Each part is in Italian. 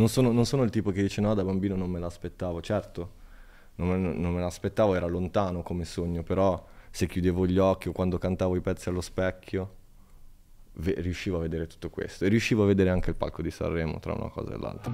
non sono, non sono il tipo che dice no, da bambino non me l'aspettavo, certo, non me, non me l'aspettavo, era lontano come sogno, però se chiudevo gli occhi o quando cantavo i pezzi allo specchio, riuscivo a vedere tutto questo. E riuscivo a vedere anche il palco di Sanremo tra una cosa e l'altra.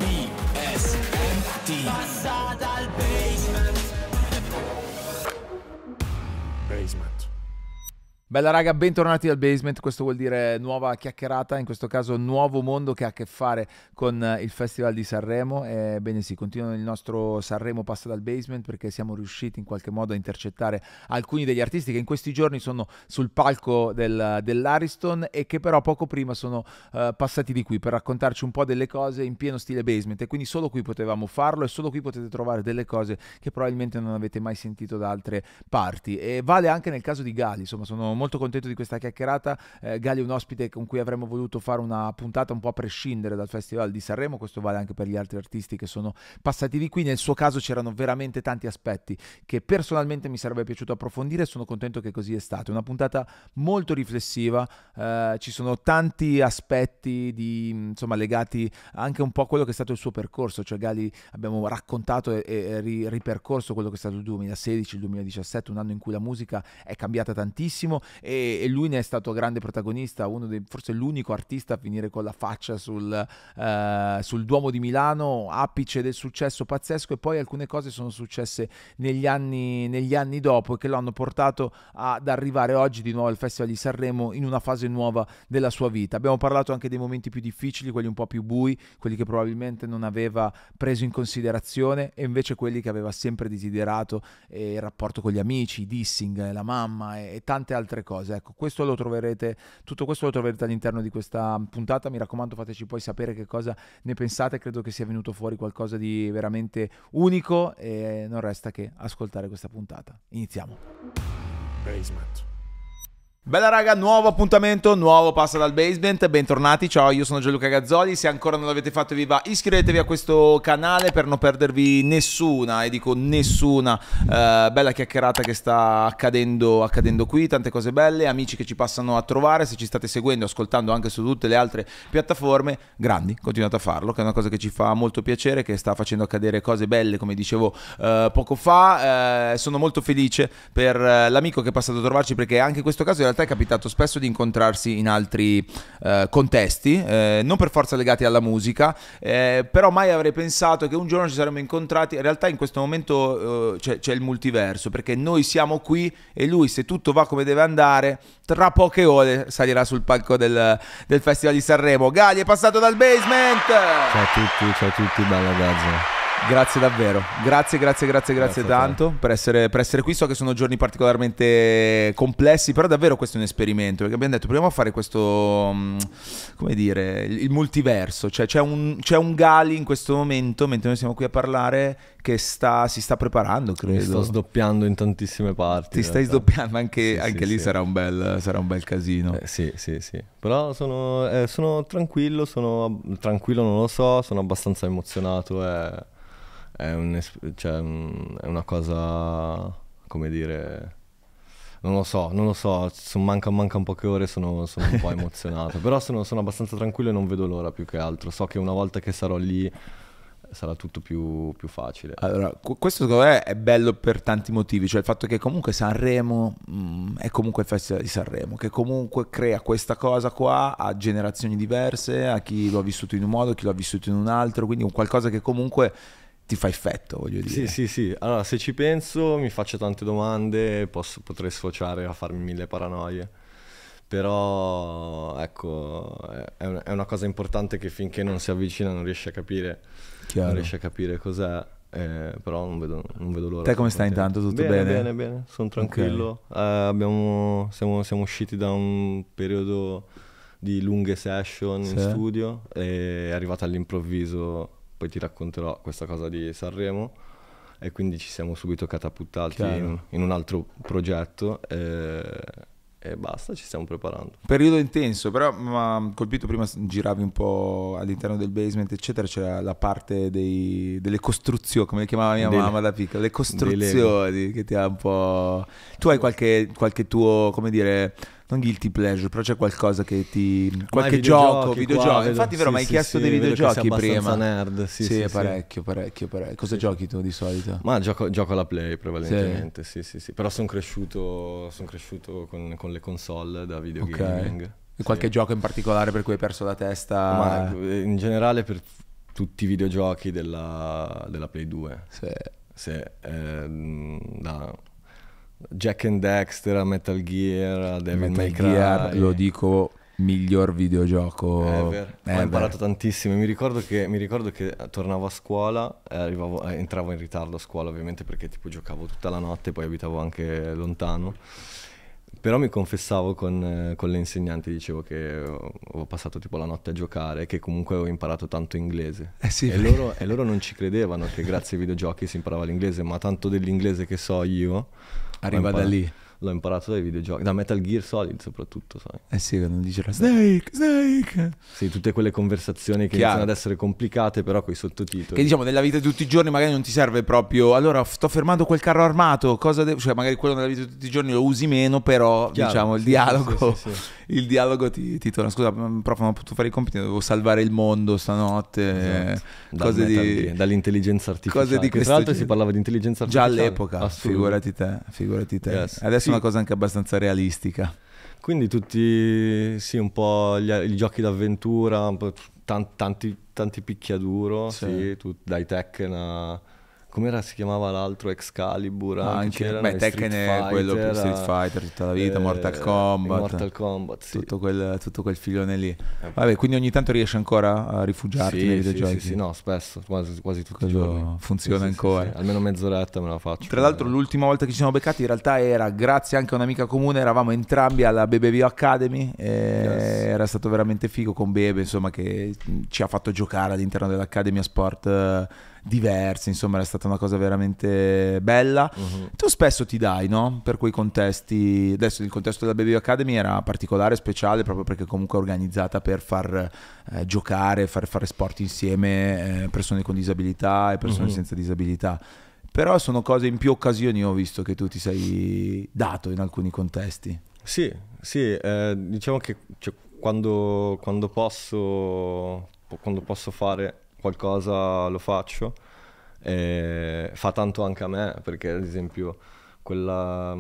Bella raga, bentornati al basement, questo vuol dire nuova chiacchierata, in questo caso nuovo mondo che ha a che fare con eh, il Festival di Sanremo. Ebbene sì, continua il nostro Sanremo passa dal basement perché siamo riusciti in qualche modo a intercettare alcuni degli artisti che in questi giorni sono sul palco del, dell'Ariston e che però poco prima sono uh, passati di qui per raccontarci un po' delle cose in pieno stile basement e quindi solo qui potevamo farlo e solo qui potete trovare delle cose che probabilmente non avete mai sentito da altre parti. E vale anche nel caso di Gali, insomma sono molto contento di questa chiacchierata. Eh, Gali è un ospite con cui avremmo voluto fare una puntata un po' a prescindere dal Festival di Sanremo, questo vale anche per gli altri artisti che sono passati di qui. Nel suo caso c'erano veramente tanti aspetti che personalmente mi sarebbe piaciuto approfondire e sono contento che così è stato. Una puntata molto riflessiva, eh, ci sono tanti aspetti di, insomma, legati anche un po' a quello che è stato il suo percorso, cioè Gali abbiamo raccontato e, e ripercorso quello che è stato il 2016, il 2017, un anno in cui la musica è cambiata tantissimo e, e, lui ne è stato grande protagonista, uno dei, forse l'unico artista a finire con la faccia sul, uh, sul Duomo di Milano, apice del successo pazzesco e poi alcune cose sono successe negli anni, negli anni dopo e che lo hanno portato ad arrivare oggi di nuovo al Festival di Sanremo in una fase nuova della sua vita. Abbiamo parlato anche dei momenti più difficili, quelli un po' più bui, quelli che probabilmente non aveva preso in considerazione e invece quelli che aveva sempre desiderato, eh, il rapporto con gli amici, i dissing, la mamma e, e tante altre cose. Ecco, questo lo troverete, tutto questo lo troverete all'interno di questa puntata. Mi raccomando, fateci poi sapere che cosa ne pensate. Credo che sia venuto fuori qualcosa di veramente unico e non resta che ascoltare questa puntata. Iniziamo. Basement. Bella raga, nuovo appuntamento, nuovo passa dal basement, bentornati, ciao io sono Gianluca Gazzoli, se ancora non l'avete fatto vi va iscrivetevi a questo canale per non perdervi nessuna, e dico nessuna, eh, bella chiacchierata che sta accadendo, accadendo qui, tante cose belle, amici che ci passano a trovare, se ci state seguendo, ascoltando anche su tutte le altre piattaforme, grandi, continuate a farlo, che è una cosa che ci fa molto piacere, che sta facendo accadere cose belle come dicevo eh, poco fa, eh, sono molto felice per eh, l'amico che è passato a trovarci perché anche in questo caso in realtà realtà è capitato spesso di incontrarsi in altri eh, contesti, eh, non per forza legati alla musica, eh, però mai avrei pensato che un giorno ci saremmo incontrati. In realtà in questo momento eh, c'è, c'è, il multiverso, perché noi siamo qui e lui, se tutto va come deve andare, tra poche ore salirà sul palco del, del Festival di Sanremo. Gali è passato dal basement! Ciao a tutti, ciao a tutti, bella gazza. Grazie davvero, grazie, grazie, grazie, grazie, grazie tanto per essere, per essere, qui. So che sono giorni particolarmente complessi, però davvero questo è un esperimento. Perché abbiamo detto, proviamo a fare questo, mm, come dire, il multiverso. Cioè c'è un, c'è un Gali in questo momento, mentre noi siamo qui a parlare, che sta, si sta preparando, credo. Mi sto sdoppiando in tantissime parti. Ti stai sdoppiando, anche, sì, anche sì, lì sì. Sarà, un bel, sarà, un bel, casino. Eh, sì, sì, sì. Però sono, eh, sono tranquillo, sono tranquillo, non lo so, sono abbastanza emozionato. Eh è, un, cioè, è una cosa, come dire... Non lo so, non lo so, manca, manca un poche ore, sono, sono un po' emozionato, però sono, sono abbastanza tranquillo e non vedo l'ora più che altro. So che una volta che sarò lì sarà tutto più, più, facile. Allora, questo secondo me è bello per tanti motivi, cioè il fatto che comunque Sanremo mh, mm, è comunque il Festival di Sanremo, che comunque crea questa cosa qua a generazioni diverse, a chi lo ha vissuto in un modo, a chi lo ha vissuto in un altro, quindi un qualcosa che comunque ti fa effetto, voglio dire. Sì, sì, sì. Allora, se ci penso, mi faccio tante domande, posso, potrei sfociare a farmi mille paranoie. Però, ecco, è, è una cosa importante che finché non si avvicina non riesce a capire, non riesce a capire cos'è. Eh, però non vedo, non vedo l'ora. Te come stai intanto? Tutto bene? Bene, bene, bene. Sono tranquillo. Okay. Eh, abbiamo, siamo, siamo, usciti da un periodo di lunghe session sì. in studio e è arrivata all'improvviso poi ti racconterò questa cosa di Sanremo e quindi ci siamo subito catapultati in, in, un altro progetto e, e, basta, ci stiamo preparando. Periodo intenso, però mi ha colpito prima giravi un po' all'interno del basement eccetera, c'era la parte dei, delle costruzioni, come le chiamava mia delle, mamma da piccola, le costruzioni che ti ha un po'... Tu hai qualche, qualche tuo, come dire non guilty pleasure, però c'è qualcosa che ti... Qualche gioco, videogiochi qua, Infatti vero, sì, mi hai sì, chiesto sì, dei videogiochi prima. nerd, sì, sì, sì. parecchio, parecchio, parecchio. Cosa giochi tu di solito? Ma gioco, gioco alla Play prevalentemente, sì, sì, sì. Però sono cresciuto, son cresciuto con, con le console da videogaming. Sì. qualche gioco in particolare per cui hai perso la testa? Ma eh, in generale per tutti i videogiochi della, della Play 2. Sì. Se, ehm, da Jack and Dexter a Metal Gear a Devil Metal May Cry. Gear, lo dico, miglior videogioco Ever. Ho ever. imparato tantissimo. Mi ricordo che, mi ricordo che tornavo a scuola, e arrivavo- eh, entravo in ritardo a scuola ovviamente perché tipo giocavo tutta la notte, poi abitavo anche lontano. Però mi confessavo con, eh, con le insegnanti, dicevo che ho, ho passato tipo la notte a giocare e che comunque avevo imparato tanto inglese. Eh sì, E loro, e loro non ci credevano che grazie ai videogiochi si imparava l'inglese, ma tanto dell'inglese che so io arriva da lì. L'ho imparato dai videogiochi, da Metal Gear Solid soprattutto, sai. Eh sì, quando dice la Snake, Snake. Sì, tutte quelle conversazioni che Chiaro. iniziano ad essere complicate, però con i sottotitoli. Che diciamo nella vita di tutti i giorni magari non ti serve proprio. Allora, sto fermando quel carro armato. Cosa devo. Cioè, magari quello nella vita di tutti i giorni lo usi meno, però Chiaro, diciamo il sì, dialogo. sì, sì, sì. Il dialogo ti, ti torna. Scusa, prof, non ho potuto fare i compiti, dovevo salvare il mondo stanotte. Esatto. eh, Dal cose Metal di. Dall'intelligenza artificiale. cose di questo tra l'altro si parlava di intelligenza Già artificiale. all'epoca, Assolutamente. figurati te, figurati te. Yes. Adesso Sì. è una cosa anche abbastanza realistica. Quindi tutti, sì, un po' gli, i giochi d'avventura, tanti, tanti picchiaduro, Sì. sì, tu- dai Tekken a... Com'era si chiamava l'altro? Excalibur? Anche anche, c'erano, beh, i Tekken è quello più Street Fighter tutta la vita, eh, Mortal Kombat. Mortal Kombat, sì. Tutto quel, tutto quel filone lì. Vabbè, quindi ogni tanto riesci ancora a rifugiarti Sì, nei sì, videogiochi. sì, sì, no, spesso, quasi, quasi tutti Quello i giorni. funziona Sì, ancora. sì, Almeno mezz'oretta me la faccio. Tra l'altro l'ultima volta che ci siamo beccati in realtà era grazie anche a un'amica comune, eravamo entrambi alla Bebe Vio Academy, e Yes. era stato veramente figo con Bebe, insomma che ci ha fatto giocare all'interno dell'Academy sport diversi, insomma era stata una cosa veramente bella. Mhm. Tu spesso ti dai, no? Per quei contesti. Adesso il contesto della Baby Academy era particolare, speciale, proprio perché comunque è organizzata per far eh, giocare, far fare sport insieme eh, persone con disabilità e persone Mhm. senza disabilità. Però sono cose in più occasioni ho visto che tu ti sei dato in alcuni contesti. Sì, sì, eh, diciamo che cioè, quando, quando posso, quando posso fare qualcosa lo faccio. Eh, fa tanto anche a me, perché ad esempio quella,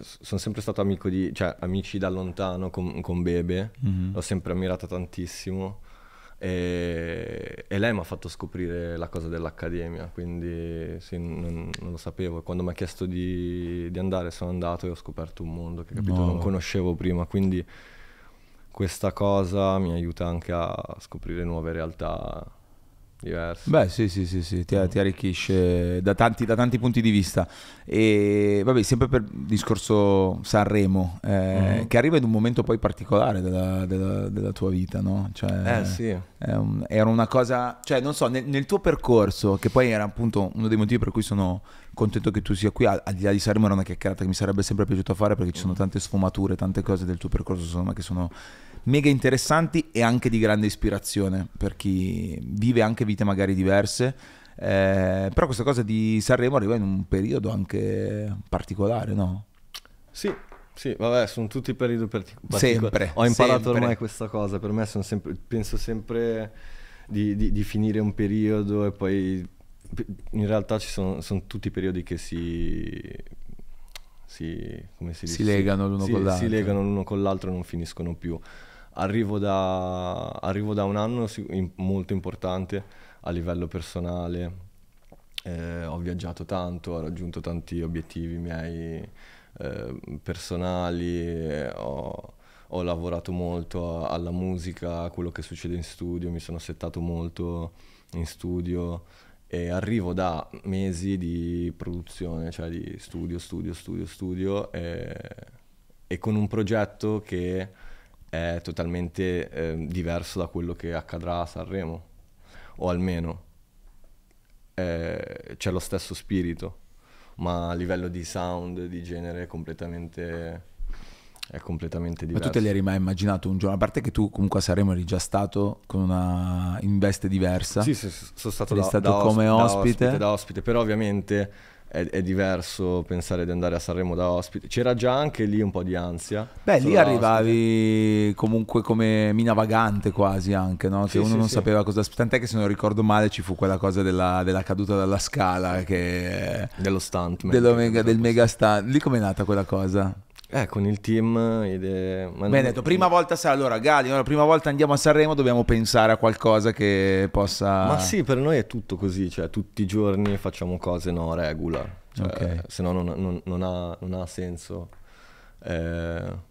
sono sempre stato amico di, cioè amici da lontano con, con Bebe, l'ho sempre ammirata tantissimo e, e lei mi ha fatto scoprire la cosa dell'accademia, quindi sì, non, non lo sapevo. E Quando mi ha chiesto di, di andare sono andato e ho scoperto un mondo che capito, No. non conoscevo prima, quindi questa cosa mi aiuta anche a scoprire nuove realtà diverse. Beh, sì, sì, sì, sì, ti, ti arricchisce da tanti, da tanti punti di vista. E vabbè, sempre per discorso Sanremo, eh, Mhm. che arriva in un momento poi particolare della, della- della tua vita, no? Cioè, Eh sì, un- era una cosa, cioè non so, nel, nel tuo percorso, che poi era appunto uno dei motivi per cui sono contento che tu sia qui, al, al di là di Sanremo era una chiacchierata che mi sarebbe sempre piaciuto fare perché ci sono tante sfumature, tante cose del tuo percorso me che sono mega interessanti e anche di grande ispirazione per chi vive anche vite magari diverse. Eh, però questa cosa di Sanremo arriva in un periodo anche particolare, no? sì, sì, vabbè, sono tutti periodi partic- Sempre, particolari. Ho imparato sempre. ormai questa cosa, per me sono sempre, penso sempre di, di- di finire un periodo e poi in realtà ci sono, sono tutti periodi che si... si come si, Si legano l'uno con l'altro. Si legano l'uno con l'altro e non finiscono più. Arrivo da, arrivo da un anno molto importante a livello personale, eh, ho viaggiato tanto, ho raggiunto tanti obiettivi miei eh, personali, eh, ho, ho lavorato molto alla musica, a quello che succede in studio, mi sono settato molto in studio e arrivo da mesi di produzione, cioè di studio, studio, studio, studio e, e con un progetto che è totalmente eh, diverso da quello che accadrà a Sanremo, o almeno eh, c'è lo stesso spirito, ma a livello di sound, di genere completamente, è completamente Ma diverso. tu te l'eri mai immaginato un giorno? A parte che tu comunque a Sanremo eri già stato con una in veste diversa. Sì, sì, sono stato, da, stato da come da ospite. da ospite, però ovviamente è, è diverso pensare di andare a Sanremo da ospite. C'era già anche lì un po' di ansia. Beh, lì arrivavi comunque come mina vagante quasi anche, no? Che Sì, uno sì, non sì. sapeva cosa... Tant'è che se non ricordo male ci fu quella cosa della, della caduta dalla scala che... ospite, dello stunt. dello mega- del mega stand. Lì com'è nata quella cosa? Eh, con il team. idee- ma Bene, non- detto, prima volta, allora Gali, la prima volta andiamo a Sanremo, dobbiamo pensare a qualcosa che possa... Ma sì, per noi è tutto così, cioè tutti i giorni facciamo cose no regular, cioè, Ok. se no non, non- non ha, non ha senso. Eh,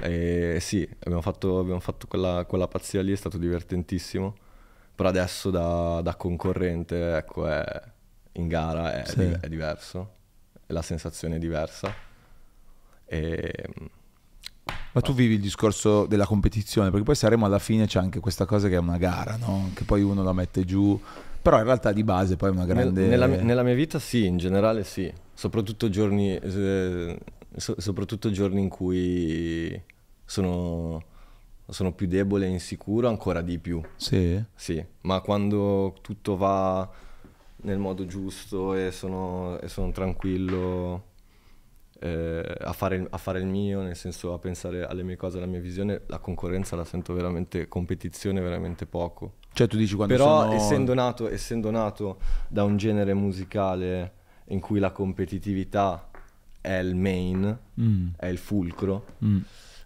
e sì, abbiamo fatto, abbiamo fatto quella, quella pazzia lì, è stato divertentissimo, però adesso da, da concorrente, ecco, è, in gara è, Sì. è diverso, la sensazione è diversa. E, Ma tu vivi il discorso della competizione, perché poi Sanremo alla fine c'è anche questa cosa che è una gara, no? Che poi uno la mette giù, però in realtà di base poi è una grande... nella, nella mia vita sì, in generale sì, soprattutto giorni, eh, so- soprattutto giorni in cui sono, sono più debole e insicuro, ancora di più, Sì? sì, ma quando tutto va nel modo giusto e sono, e sono tranquillo eh, a, fare il, a fare il mio, nel senso a pensare alle mie cose, alla mia visione, la concorrenza la sento veramente, competizione veramente poco. Cioè tu dici quando Però sono... essendo, nato, essendo nato da un genere musicale in cui la competitività è il main, Mm, è il fulcro, mm.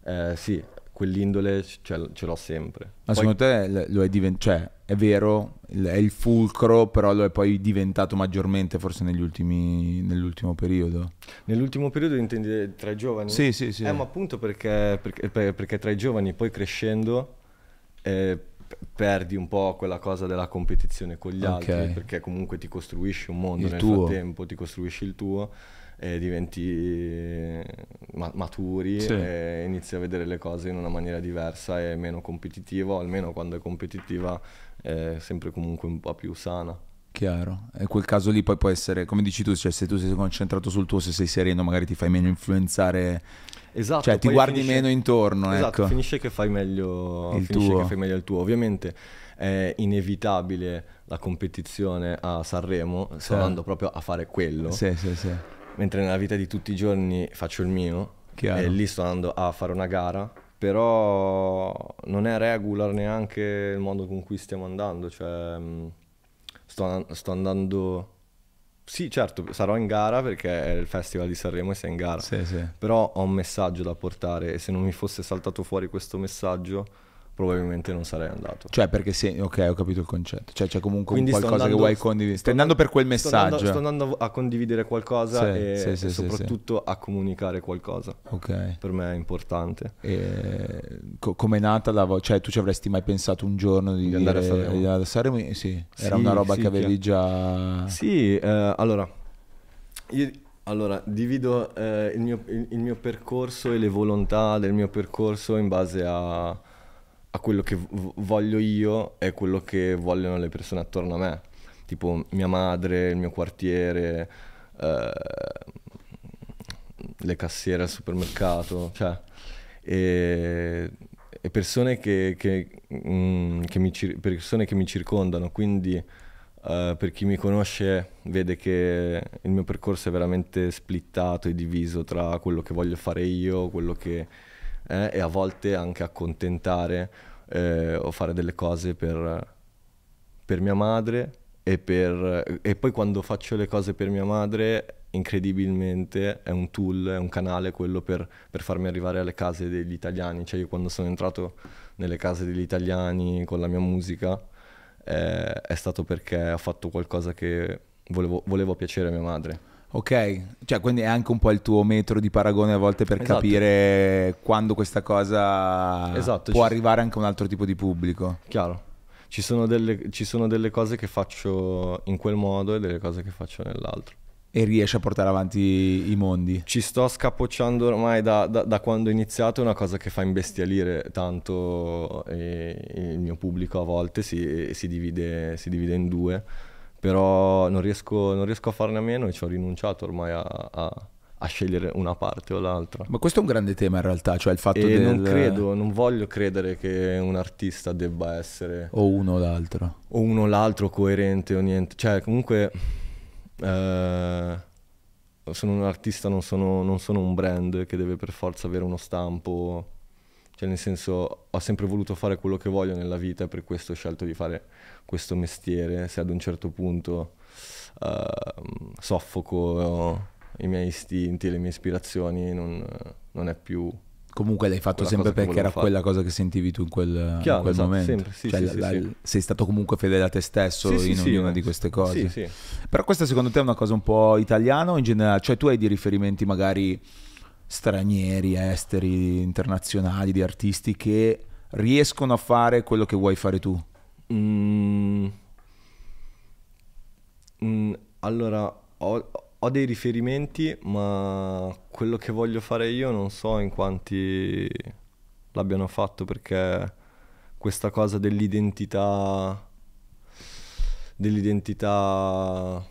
eh, sì, quell'indole ce, ce l'ho sempre. Ma Poi- secondo te lo è diventato, cioè è vero, è il fulcro, però lo è poi diventato maggiormente forse negli ultimi, nell'ultimo periodo? Nell'ultimo periodo intendi tra i giovani? Sì, sì, sì. Eh, ma appunto perché, perché, per- perché tra i giovani poi crescendo eh, perdi un po' quella cosa della competizione con gli Ok. altri, perché comunque ti costruisci un mondo Il nel tuo. frattempo, ti costruisci il tuo diventi eh, ma- maturi Sì. e inizi a vedere le cose in una maniera diversa e meno competitivo, almeno quando è competitiva è sempre comunque un po' più sana. Chiaro, e quel caso lì poi può essere, come dici tu, cioè se tu sei concentrato sul tuo, se sei sereno magari ti fai meno influenzare, Esatto, cioè ti guardi finisce- meno intorno, Esatto, ecco. finisce che fai meglio Il finisce che fai meglio il tuo. Ovviamente è inevitabile la competizione a Sanremo, sto Sì. andando proprio a fare quello, Sì, sì, sì. Mentre nella vita di tutti i giorni faccio il mio Chiaro. e lì sto andando a fare una gara, però non è regular neanche il modo con cui stiamo andando, cioè mh, sto, sto andando... Sì, certo, sarò in gara perché è il Festival di Sanremo e sei in gara. Sì, sì. Però ho un messaggio da portare e se non mi fosse saltato fuori questo messaggio probabilmente non sarei andato. Cioè perché sì, ok, ho capito il concetto. Cioè c'è comunque un Quindi sto qualcosa che andando- vuoi condividere. sto Stai andando per quel sto messaggio. andando- Sto andando, a condividere qualcosa Sì, e, sì, sì, e soprattutto a comunicare qualcosa. Ok. Per me è importante. E co- com'è nata la vo- Cioè tu ci avresti mai pensato un giorno di, Di andare a dire- Sanremo? di andare a Sanremo? Eh, Sì, era una roba che avevi già... Sì, eh, allora, io allora, divido eh, il, mio, il- il mio percorso e le volontà del mio percorso in base a, a quello che voglio io e quello che vogliono le persone attorno a me. Tipo mia madre, il mio quartiere, eh, le cassiere al supermercato, cioè, e, e persone che, che, mm, che mi, persone che mi circondano, quindi eh, per chi mi conosce vede che il mio percorso è veramente splittato e diviso tra quello che voglio fare io, quello che è, e a volte anche accontentare eh, o fare delle cose per, per mia madre e, per, e poi quando faccio le cose per mia madre incredibilmente è un tool, è un canale quello per, per farmi arrivare alle case degli italiani, cioè io quando sono entrato nelle case degli italiani con la mia musica eh, è stato perché ho fatto qualcosa che volevo, volevo piacere a mia madre. Ok, cioè quindi è anche un po' il tuo metro di paragone a volte per Esatto. capire quando questa cosa Esatto, può ci- arrivare anche a un altro tipo di pubblico. Chiaro, ci sono, delle, ci sono delle cose che faccio in quel modo e delle cose che faccio nell'altro. E riesci a portare avanti i mondi. Ci sto scapocciando ormai da, da- da quando ho iniziato, è una cosa che fa imbestialire tanto eh, il mio pubblico a volte, si, si divide, si divide in due, però non riesco, non riesco a farne a meno e ci ho rinunciato ormai a, a- a scegliere una parte o l'altra. Ma questo è un grande tema in realtà, cioè il fatto E del... non credo, non voglio credere che un artista debba essere O uno o l'altro. o uno o l'altro coerente o niente. Cioè, comunque, eh, sono un artista, non sono, non sono un brand che deve per forza avere uno stampo. Cioè, nel senso, ho sempre voluto fare quello che voglio nella vita per questo ho scelto di fare questo mestiere. Se ad un certo punto uh, soffoco i miei istinti, le mie ispirazioni, non, non è più Comunque l'hai fatto sempre perché era fare. quella cosa che sentivi tu in quel, Chiaro, in quel esatto, momento. Sempre, sì, cioè, sì, la, sì, sei stato comunque fedele a te stesso in ognuna di queste cose. Però questa secondo te è una cosa un po' italiana o in generale? Cioè tu hai dei riferimenti magari stranieri, esteri, internazionali, di artisti che riescono a fare quello che vuoi fare tu? Mm. Mm, allora, ho, ho dei riferimenti, ma quello che voglio fare io non so in quanti l'abbiano fatto perché questa cosa dell'identità dell'identità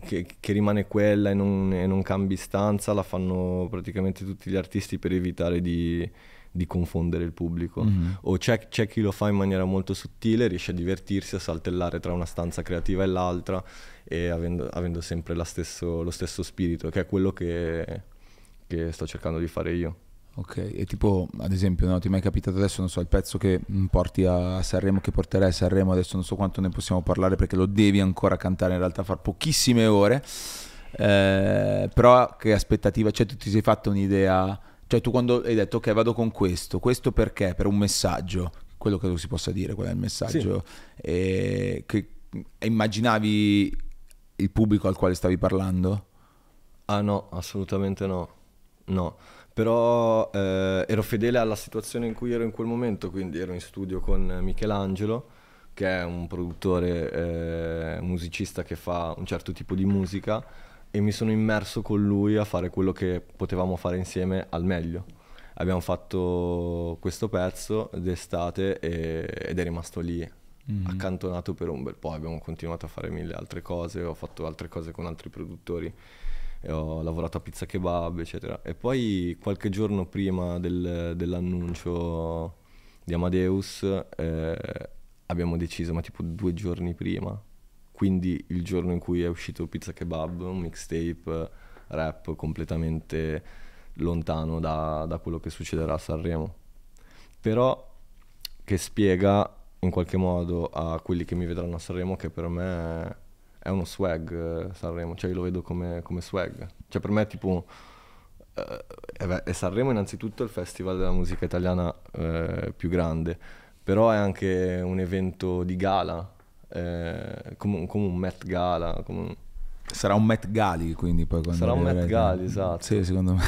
che, che rimane quella e non, e non, cambi stanza la fanno praticamente tutti gli artisti per evitare di, di confondere il pubblico mm-hmm. o c'è, c'è, chi lo fa in maniera molto sottile riesce a divertirsi a saltellare tra una stanza creativa e l'altra e avendo, avendo sempre stesso, lo stesso spirito, che è quello che, che, sto cercando di fare io. Ok, e tipo ad esempio, no, ti è mai capitato adesso, non so, il pezzo che porti a Sanremo, che porterai a Sanremo, adesso non so quanto ne possiamo parlare perché lo devi ancora cantare, in realtà far pochissime ore, eh, però che aspettativa, cioè tu ti sei fatto un'idea, cioè tu quando hai detto ok vado con questo, questo perché? Per un messaggio, quello che si possa dire, qual è il messaggio, sì. e che immaginavi il pubblico al quale stavi parlando? Ah no, assolutamente no. No, però eh, ero fedele alla situazione in cui ero in quel momento, quindi ero in studio con Michelangelo, che è un produttore eh, musicista che fa un certo tipo di musica e mi sono immerso con lui a fare quello che potevamo fare insieme al meglio. Abbiamo fatto questo pezzo d'estate e, ed è rimasto lì mm. accantonato per un bel po', abbiamo continuato a fare mille altre cose, ho fatto altre cose con altri produttori, ho lavorato a Pizza Kebab, eccetera. E poi qualche giorno prima del, dell'annuncio di Amadeus eh, abbiamo deciso, ma tipo due giorni prima, quindi il giorno in cui è uscito Pizza Kebab, un mixtape rap completamente lontano da, da quello che succederà a Sanremo. Però che spiega in qualche modo a quelli che mi vedranno a Sanremo che per me è uno swag eh, Sanremo, cioè io lo vedo come, come swag. Cioè per me è tipo... Eh, è Sanremo innanzitutto il festival della musica italiana eh, più grande, però è anche un evento di gala, eh, come, come, un Met Gala. Un... Sarà un Met Gali quindi poi quando... Sarà un Met Gali, esatto. Sì, secondo me.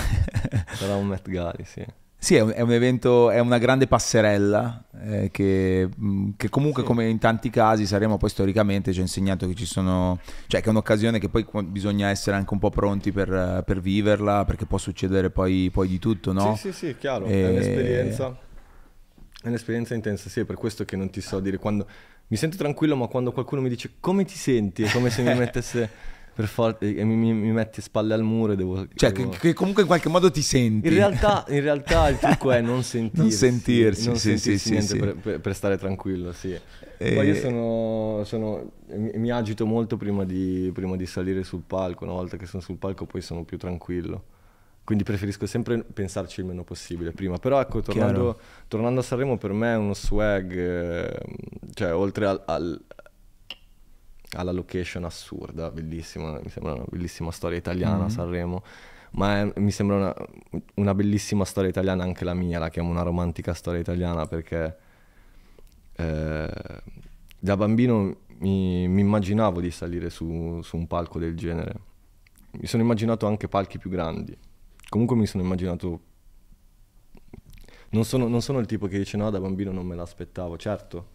Sarà un Met Gali, sì. Sì, è un, è un, evento, è una grande passerella eh, che, mm, che, comunque sì. come in tanti casi saremo poi storicamente ci ha insegnato che ci sono, cioè che è un'occasione che poi bisogna essere anche un po' pronti per, per viverla perché può succedere poi, poi di tutto, no? Sì, sì, sì, chiaro, e... è un'esperienza, è un'esperienza intensa, sì, è per questo che non ti so dire quando, mi sento tranquillo ma quando qualcuno mi dice come ti senti è come se mi mettesse per forza mi, mi, metti spalle al muro e devo... Cioè, devo... Che, che, comunque in qualche modo ti senti. In realtà, in realtà il trucco è non sentirsi. non sentirsi, non sì, sentirsi sì, sì, per, per, per, stare tranquillo, sì. E... Poi io sono, sono mi, mi, agito molto prima di, prima di salire sul palco, una volta che sono sul palco poi sono più tranquillo. Quindi preferisco sempre pensarci il meno possibile prima. Però ecco, tornando, tornando a Sanremo per me è uno swag, eh, cioè oltre al, al alla location assurda, bellissima, mi sembra una bellissima storia italiana mm-hmm. Sanremo, ma è, mi sembra una, una, bellissima storia italiana anche la mia, la chiamo una romantica storia italiana perché eh, da bambino mi, mi, immaginavo di salire su, su un palco del genere, mi sono immaginato anche palchi più grandi, comunque mi sono immaginato non sono, non sono, il tipo che dice no, da bambino non me l'aspettavo, certo,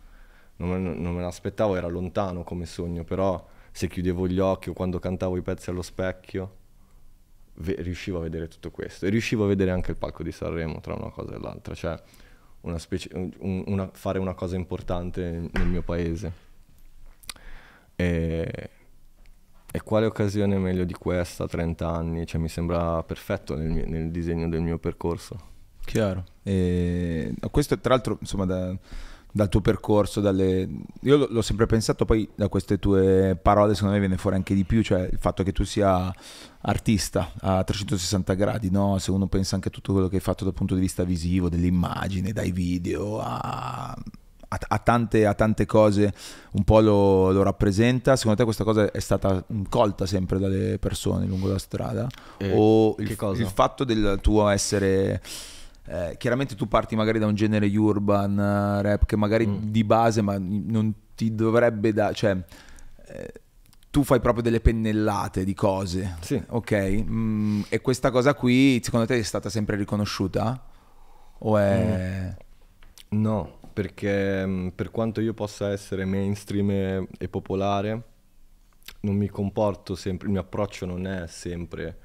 non me, non me l'aspettavo, era lontano come sogno, però se chiudevo gli occhi o quando cantavo i pezzi allo specchio, riuscivo a vedere tutto questo e riuscivo a vedere anche il palco di Sanremo tra una cosa e l'altra, cioè una specie, un, una, fare una cosa importante nel mio paese. E, e quale occasione meglio di questa, 30 anni, cioè mi sembra perfetto nel, mio, nel disegno del mio percorso. Chiaro. E questo tra l'altro, insomma, da dal tuo percorso, dalle... io l'ho sempre pensato, poi da queste tue parole secondo me viene fuori anche di più, cioè il fatto che tu sia artista a 360 gradi, no? se uno pensa anche a tutto quello che hai fatto dal punto di vista visivo, dell'immagine, dai video a, a, a, tante, a tante, cose, un po' lo, lo, rappresenta, secondo te questa cosa è stata colta sempre dalle persone lungo la strada? Eh, o il, il fatto del tuo essere eh, chiaramente tu parti magari da un genere urban uh, rap che magari mm. di base ma non ti dovrebbe da cioè eh, tu fai proprio delle pennellate di cose sì. ok mm, e questa cosa qui secondo te è stata sempre riconosciuta o è mm. no perché mm, per quanto io possa essere mainstream e, e popolare non mi comporto sempre il mio approccio non è sempre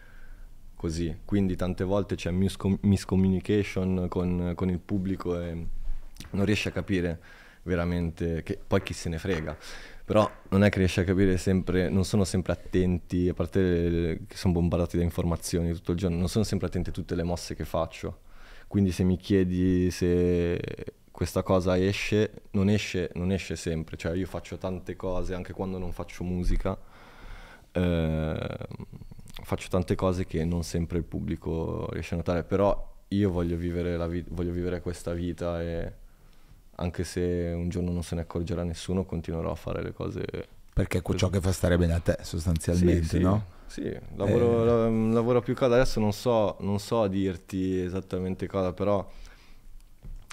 così, quindi tante volte c'è miscom- miscommunication con, con, il pubblico e non riesce a capire veramente, che poi chi se ne frega, però non è che riesce a capire sempre, non sono sempre attenti, a parte che sono bombardati da informazioni tutto il giorno, non sono sempre attenti a tutte le mosse che faccio, quindi se mi chiedi se questa cosa esce, non esce, non esce sempre, cioè io faccio tante cose anche quando non faccio musica. Eh, faccio tante cose che non sempre il pubblico riesce a notare, però io voglio vivere, vi- voglio vivere questa vita e anche se un giorno non se ne accorgerà nessuno, continuerò a fare le cose. Perché è ciò che fa stare bene a te, sostanzialmente, sì, sì, no? Sì, lavoro, eh... lavoro più cosa. Adesso non so, non so dirti esattamente cosa, però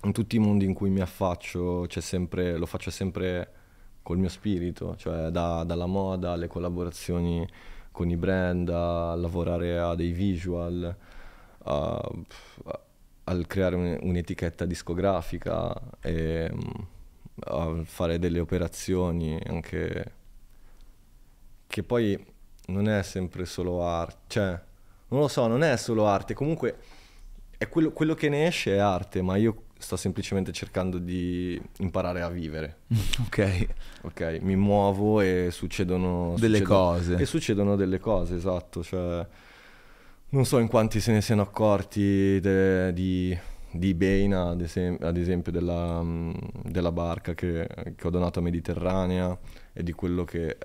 in tutti i mondi in cui mi affaccio sempre, lo faccio sempre col mio spirito, cioè da, dalla moda alle collaborazioni con i brand, a lavorare a dei visual, a, a creare un, un'etichetta discografica e a fare delle operazioni anche che poi non è sempre solo arte, cioè non lo so, non è solo arte, comunque è quello, quello che ne esce è arte, ma io sto semplicemente cercando di imparare a vivere. ok. Ok, mi muovo e succedono... Delle succedono, cose. E succedono delle cose, esatto. Cioè, non so in quanti se ne siano accorti de, di, di Baina, ad, esem- ad esempio, della, della barca che, che ho donato a Mediterranea e di quello che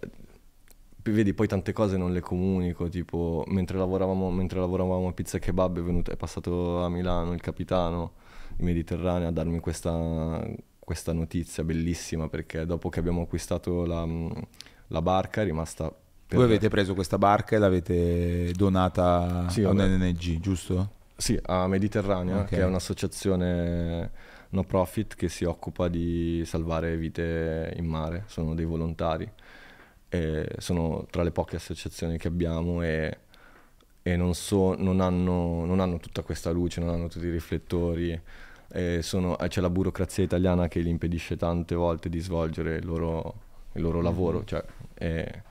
vedi poi tante cose non le comunico tipo mentre lavoravamo, mentre lavoravamo a Pizza Kebab è, venuto, è passato a Milano il capitano Mediterranea a darmi questa, questa notizia bellissima perché dopo che abbiamo acquistato la, la barca è rimasta... Voi avete preso questa barca e l'avete donata sì, a un'NG, giusto? Sì, a Mediterranea, okay. che è un'associazione no profit che si occupa di salvare vite in mare, sono dei volontari, e sono tra le poche associazioni che abbiamo e, e non, so, non, hanno, non hanno tutta questa luce, non hanno tutti i riflettori, sono, eh, c'è la burocrazia italiana che gli impedisce tante volte di svolgere il loro, il loro lavoro. Mm-hmm. Cioè, e,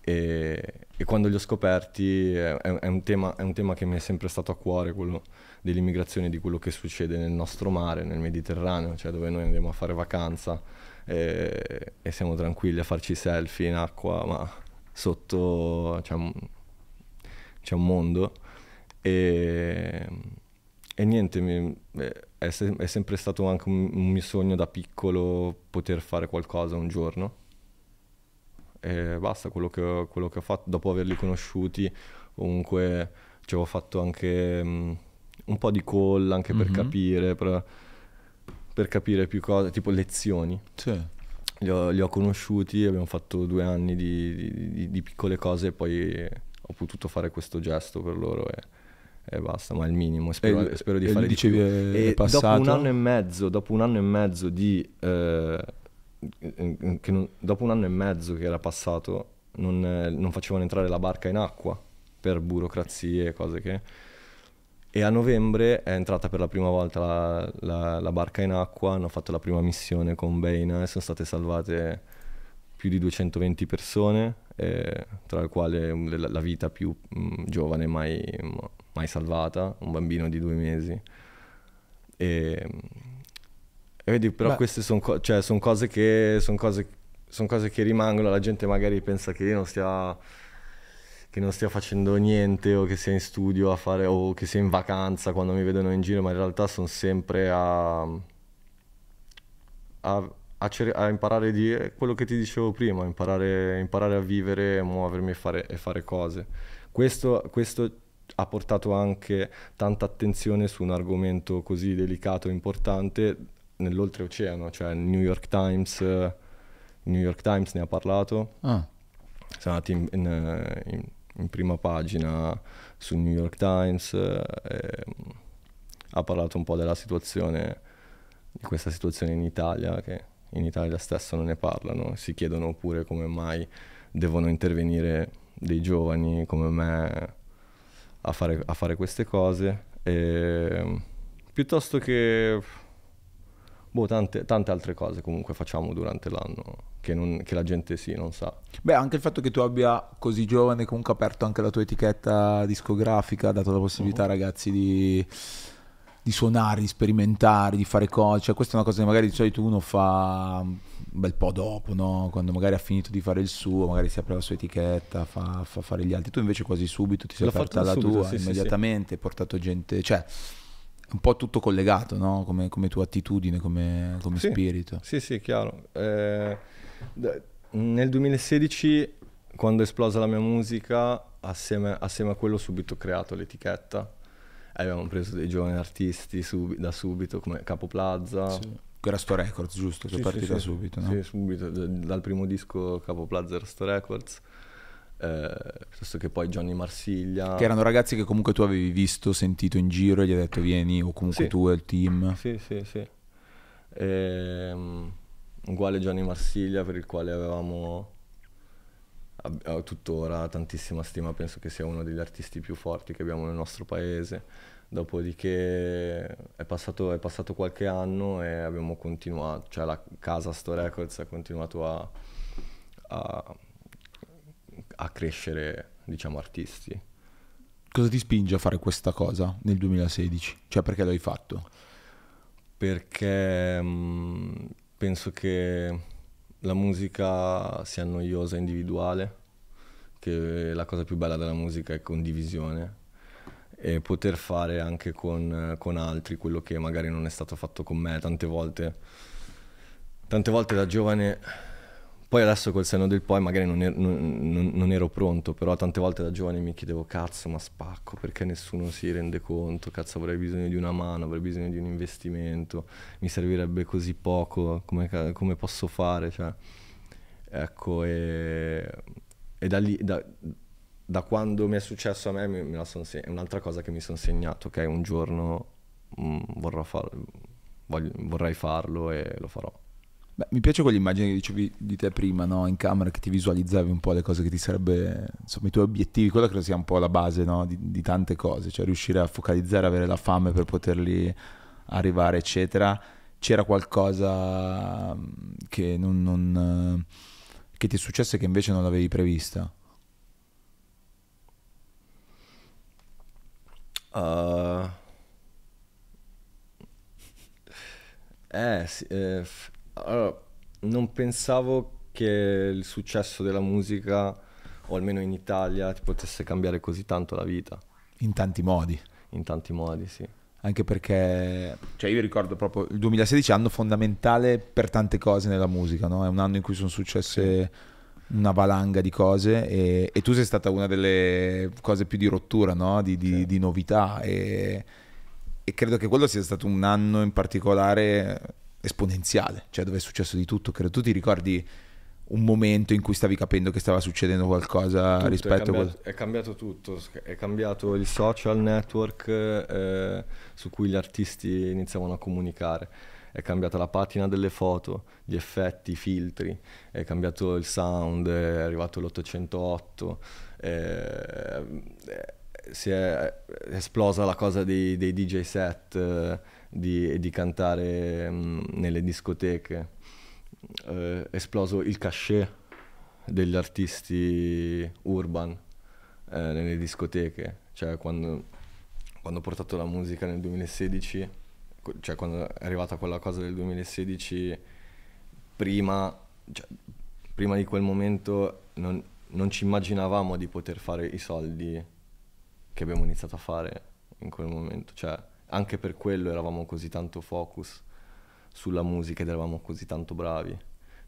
e, e, quando li ho scoperti è, è, un tema, è, un tema, che mi è sempre stato a cuore, quello dell'immigrazione, di quello che succede nel nostro mare, nel Mediterraneo, cioè dove noi andiamo a fare vacanza e, e siamo tranquilli a farci selfie in acqua, ma sotto c'è un, c'è un mondo. E, e niente, mi, è, se- è, sempre stato anche un, un, mio sogno da piccolo poter fare qualcosa un giorno. E basta, quello che, ho, quello che ho fatto, dopo averli conosciuti, comunque ci avevo fatto anche um, un po' di call anche per mm-hmm. capire, per, per, capire più cose, tipo lezioni. Sì. Li ho, li ho conosciuti, abbiamo fatto due anni di, di, di, di piccole cose e poi ho potuto fare questo gesto per loro. E, e basta, ma è il minimo. Spero, e, spero di fare di più. E dopo un anno e mezzo, dopo un anno e mezzo di... Eh, non, dopo un anno e mezzo che era passato, non, non, facevano entrare la barca in acqua per burocrazie e cose che... E a novembre è entrata per la prima volta la, la, la barca in acqua, hanno fatto la prima missione con Baina e sono state salvate più di 220 persone, eh, tra le quali la, la vita più mh, giovane mai, mai salvata, un bambino di due mesi. E, e vedi, però Beh. queste sono co- cioè, son cose, son cose, son cose che rimangono, la gente magari pensa che io non stia che non stia facendo niente o che sia in studio a fare o che sia in vacanza quando mi vedono in giro, ma in realtà sono sempre a, a, a, cer- a imparare di quello che ti dicevo prima, imparare, imparare a vivere, muovermi e fare, e fare cose. Questo, questo ha portato anche tanta attenzione su un argomento così delicato e importante nell'oltreoceano, cioè il New York Times, il New York Times ne ha parlato. Ah. Siamo andati in, in, in, in, prima pagina sul New York Times, eh, ha parlato un po' della situazione, di questa situazione in Italia, che in Italia stesso non ne parlano, si chiedono pure come mai devono intervenire dei giovani come me a fare, a fare queste cose, e, piuttosto che boh, tante, tante, altre cose comunque facciamo durante l'anno che, non, che, la gente sì non sa. Beh, anche il fatto che tu abbia così giovane comunque aperto anche la tua etichetta discografica, ha dato la possibilità uh-huh. ragazzi di, di, suonare, di sperimentare, di fare cose, cioè questa è una cosa che magari di solito uno fa un bel po' dopo, no? quando magari ha finito di fare il suo, magari si apre la sua etichetta, fa, fa fare gli altri, tu invece quasi subito ti sei L'ho aperta la subito, tua, sì, immediatamente, sì, sì. hai portato gente, cioè un po' tutto collegato, no? come, come tua attitudine, come, come sì, spirito. Sì, sì, chiaro. Eh, nel 2016, quando è esplosa la mia musica, assieme, assieme a quello ho subito creato l'etichetta. Abbiamo preso dei giovani artisti sub, da subito, come Capo Plaza. Sì. Era Sto Records, giusto? Sei sì, partita sì, subito, no? Sì, subito. Dal primo disco Capo Plaza era Sto Records eh, piuttosto che poi Johnny Marsiglia. Che erano ragazzi che comunque tu avevi visto, sentito in giro e gli hai detto vieni, o comunque tu e il team. Sì, sì, sì. E, um, uguale Johnny Marsiglia per il quale avevamo ab- tuttora tantissima stima, penso che sia uno degli artisti più forti che abbiamo nel nostro paese. Dopodiché è passato, è passato qualche anno e abbiamo continuato, cioè la casa Sto Records ha continuato a, a a crescere, diciamo, artisti. Cosa ti spinge a fare questa cosa nel 2016? Cioè perché l'hai fatto? Perché mh, mm, penso che la musica sia noiosa individuale, che la cosa più bella della musica è condivisione e poter fare anche con, con altri quello che magari non è stato fatto con me tante volte. Tante volte da giovane poi adesso col senno del poi magari non ero, non, non ero, pronto, però tante volte da giovane mi chiedevo cazzo ma spacco perché nessuno si rende conto, cazzo avrei bisogno di una mano, avrei bisogno di un investimento, mi servirebbe così poco, come, come posso fare? Cioè, ecco, e, e da lì, da, da, quando mi è successo a me, me, me è un'altra cosa che mi sono segnato, che un giorno mh, mm, far, voglio, vorrei farlo e lo farò. Beh, mi piace quell'immagine che dicevi di te prima, no? in camera, che ti visualizzavi un po' le cose che ti sarebbe, insomma, i tuoi obiettivi, quello credo sia un po' la base no? di, di, tante cose, cioè riuscire a focalizzare, avere la fame per poterli arrivare, eccetera. C'era qualcosa mm, che, non, non, che ti è successo e che invece non l'avevi prevista? Uh... Eh, sì, eh, allora, non pensavo che il successo della musica, o almeno in Italia, ti potesse cambiare così tanto la vita. In tanti modi. In tanti modi, sì. Anche perché, cioè io ricordo proprio il 2016 è un anno fondamentale per tante cose nella musica, no? È un anno in cui sono successe una valanga di cose e, e, tu sei stata una delle cose più di rottura, no? Di, di, sì. di novità e, e credo che quello sia stato un anno in particolare esponenziale, cioè dove è successo di tutto. Credo tu ti ricordi un momento in cui stavi capendo che stava succedendo qualcosa tutto, rispetto è cambiato, a... È cambiato tutto, è cambiato il social network eh, su cui gli artisti iniziavano a comunicare, è cambiata la patina delle foto, gli effetti, i filtri, è cambiato il sound, è arrivato l'808, eh, si è esplosa la cosa dei, dei DJ set. Eh, di, di cantare mh, mm, nelle discoteche. Eh, esploso il cachet degli artisti urban eh, nelle discoteche, cioè quando, quando, ho portato la musica nel 2016, cioè quando è arrivata quella cosa del 2016, prima, cioè, prima di quel momento non, non ci immaginavamo di poter fare i soldi che abbiamo iniziato a fare in quel momento, cioè anche per quello eravamo così tanto focus sulla musica ed eravamo così tanto bravi.